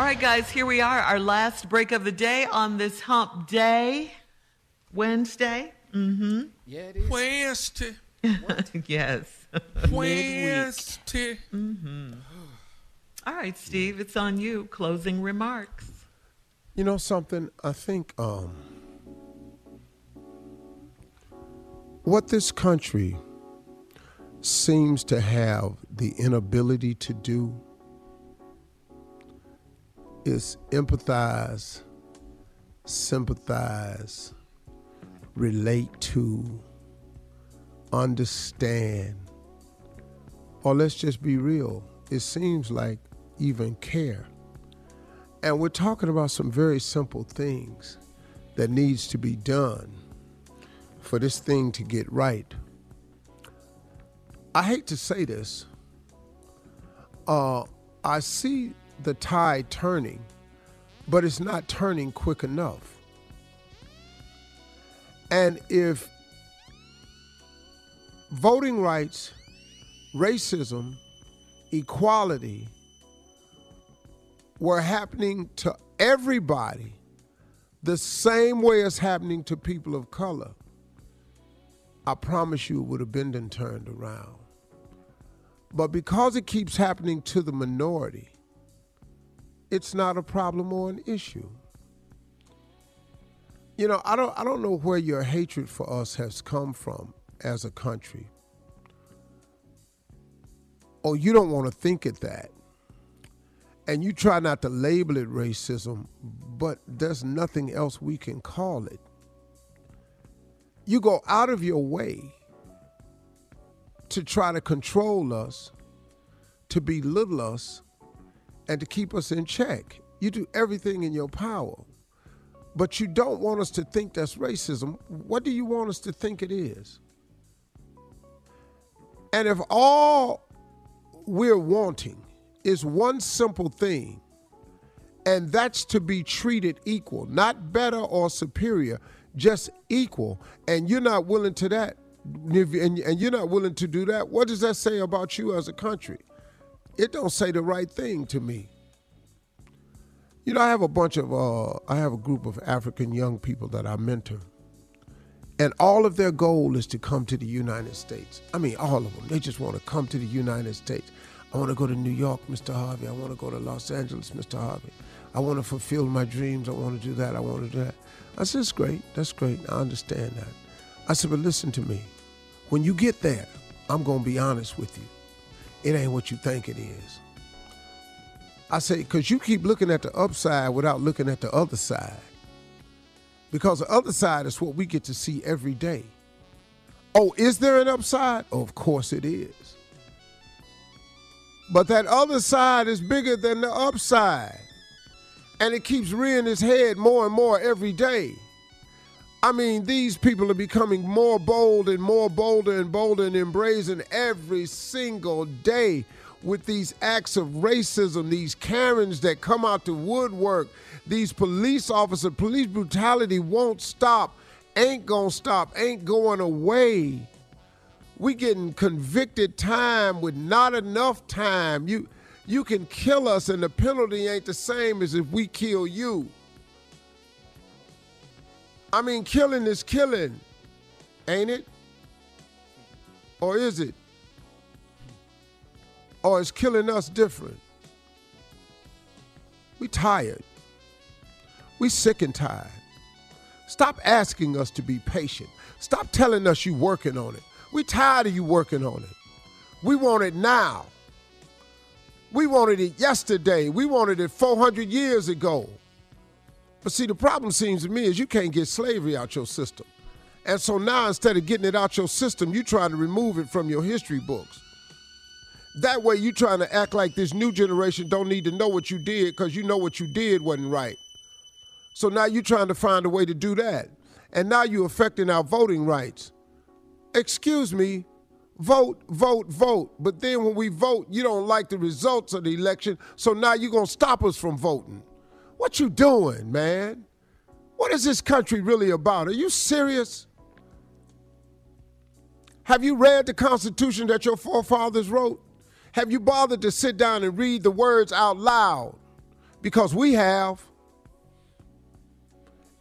All right, guys, here we are, our last break of the day on this hump day, Wednesday. Mm-hmm. Yeah, it is. Wednesday. (laughs) yes. Wednesday. Mm-hmm. All right, Steve, it's on you. Closing remarks. You know something? I think um, what this country seems to have the inability to do is empathize, sympathize, relate to, understand, or let's just be real, it seems like even care. And we're talking about some very simple things that needs to be done for this thing to get right. I hate to say this. Uh, I see the tide turning, but it's not turning quick enough. And if voting rights, racism, equality were happening to everybody the same way it's happening to people of color, I promise you it would have been turned around. But because it keeps happening to the minority, it's not a problem or an issue. You know, I don't I don't know where your hatred for us has come from as a country. Or you don't want to think it that. And you try not to label it racism, but there's nothing else we can call it. You go out of your way to try to control us, to belittle us, and to keep us in check. You do everything in your power. But you don't want us to think that's racism. What do you want us to think it is? And if all we're wanting is one simple thing, and that's to be treated equal, not better or superior, just equal, and you're not willing to that, and you're not willing to do that, what does that say about you as a country? It don't say the right thing to me. You know, I have a bunch of, uh, I have a group of African young people that I mentor. And all of their goal is to come to the United States. I mean, all of them. They just want to come to the United States. I want to go to New York, Mr. Harvey. I want to go to Los Angeles, Mr. Harvey. I want to fulfill my dreams. I want to do that. I want to do that. I said, that's great. That's great. I understand that. I said, but listen to me. When you get there, I'm going to be honest with you. It ain't what you think it is. I say, because you keep looking at the upside without looking at the other side. Because the other side is what we get to see every day. Oh, is there an upside? Of course it is. But that other side is bigger than the upside. And it keeps rearing its head more and more every day. I mean, these people are becoming more bold and more bolder and bolder and brazen every single day with these acts of racism, these Karens that come out to woodwork, these police officers, police brutality won't stop, ain't gonna stop, ain't going away. We getting convicted time with not enough time. You you can kill us and the penalty ain't the same as if we kill you. I mean, killing is killing, ain't it? Or is it? Or is killing us different? We tired. We sick and tired. Stop asking us to be patient. Stop telling us you working on it. We tired of you working on it. We want it now. We wanted it yesterday. We wanted it 400 years ago. But see, the problem seems to me is you can't get slavery out your system. And so now instead of getting it out your system, you trying to remove it from your history books. That way you're trying to act like this new generation don't need to know what you did because you know what you did wasn't right. So now you're trying to find a way to do that. And now you're affecting our voting rights. Excuse me, vote, vote, vote. But then when we vote, you don't like the results of the election, so now you're going to stop us from voting. What you doing, man? What is this country really about? Are you serious? Have you read the Constitution that your forefathers wrote? Have you bothered to sit down and read the words out loud? Because we have.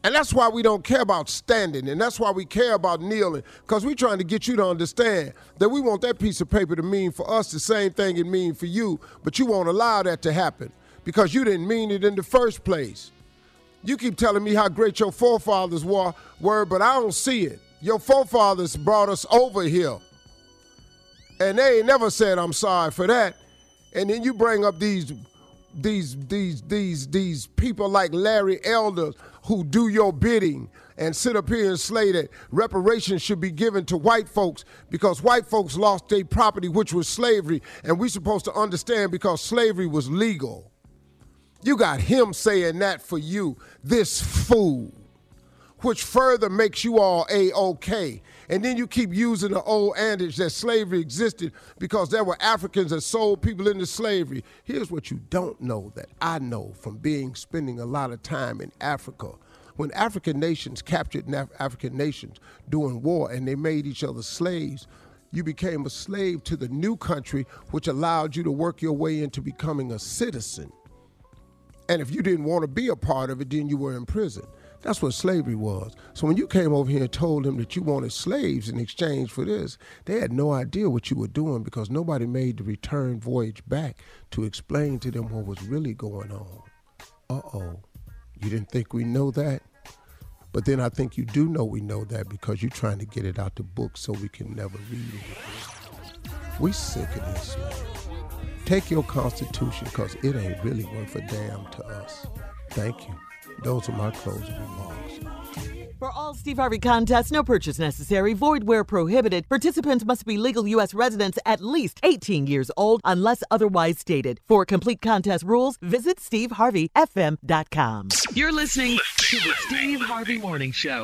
And that's why we don't care about standing, and that's why we care about kneeling, because we're trying to get you to understand that we want that piece of paper to mean for us the same thing it means for you, but you won't allow that to happen because you didn't mean it in the first place. You keep telling me how great your forefathers were, but I don't see it. Your forefathers brought us over here. And they ain't never said I'm sorry for that. And then you bring up these these these these these people like Larry Elder who do your bidding and sit up here and say that reparations should be given to white folks because white folks lost their property, which was slavery, and we supposed to understand because slavery was legal. You got him saying that for you, this fool, which further makes you all a-okay. And then you keep using the old adage that slavery existed because there were Africans that sold people into slavery. Here's what you don't know that I know from being spending a lot of time in Africa. When African nations captured African nations during war and they made each other slaves, you became a slave to the new country, which allowed you to work your way into becoming a citizen. And if you didn't want to be a part of it, then you were in prison. That's what slavery was. So when you came over here and told them that you wanted slaves in exchange for this, they had no idea what you were doing because nobody made the return voyage back to explain to them what was really going on. Uh oh. You didn't think we know that? But then I think you do know we know that because you're trying to get it out the book so we can never read it. We sick of this, man. Take your Constitution because it ain't really worth a damn to us. Thank you. Those are my closing remarks. For all Steve Harvey contests, no purchase necessary, void where prohibited. Participants must be legal U.S. residents at least 18 years old unless otherwise stated. For complete contest rules, visit SteveHarveyFM.com. You're listening to the Steve Harvey Morning Show.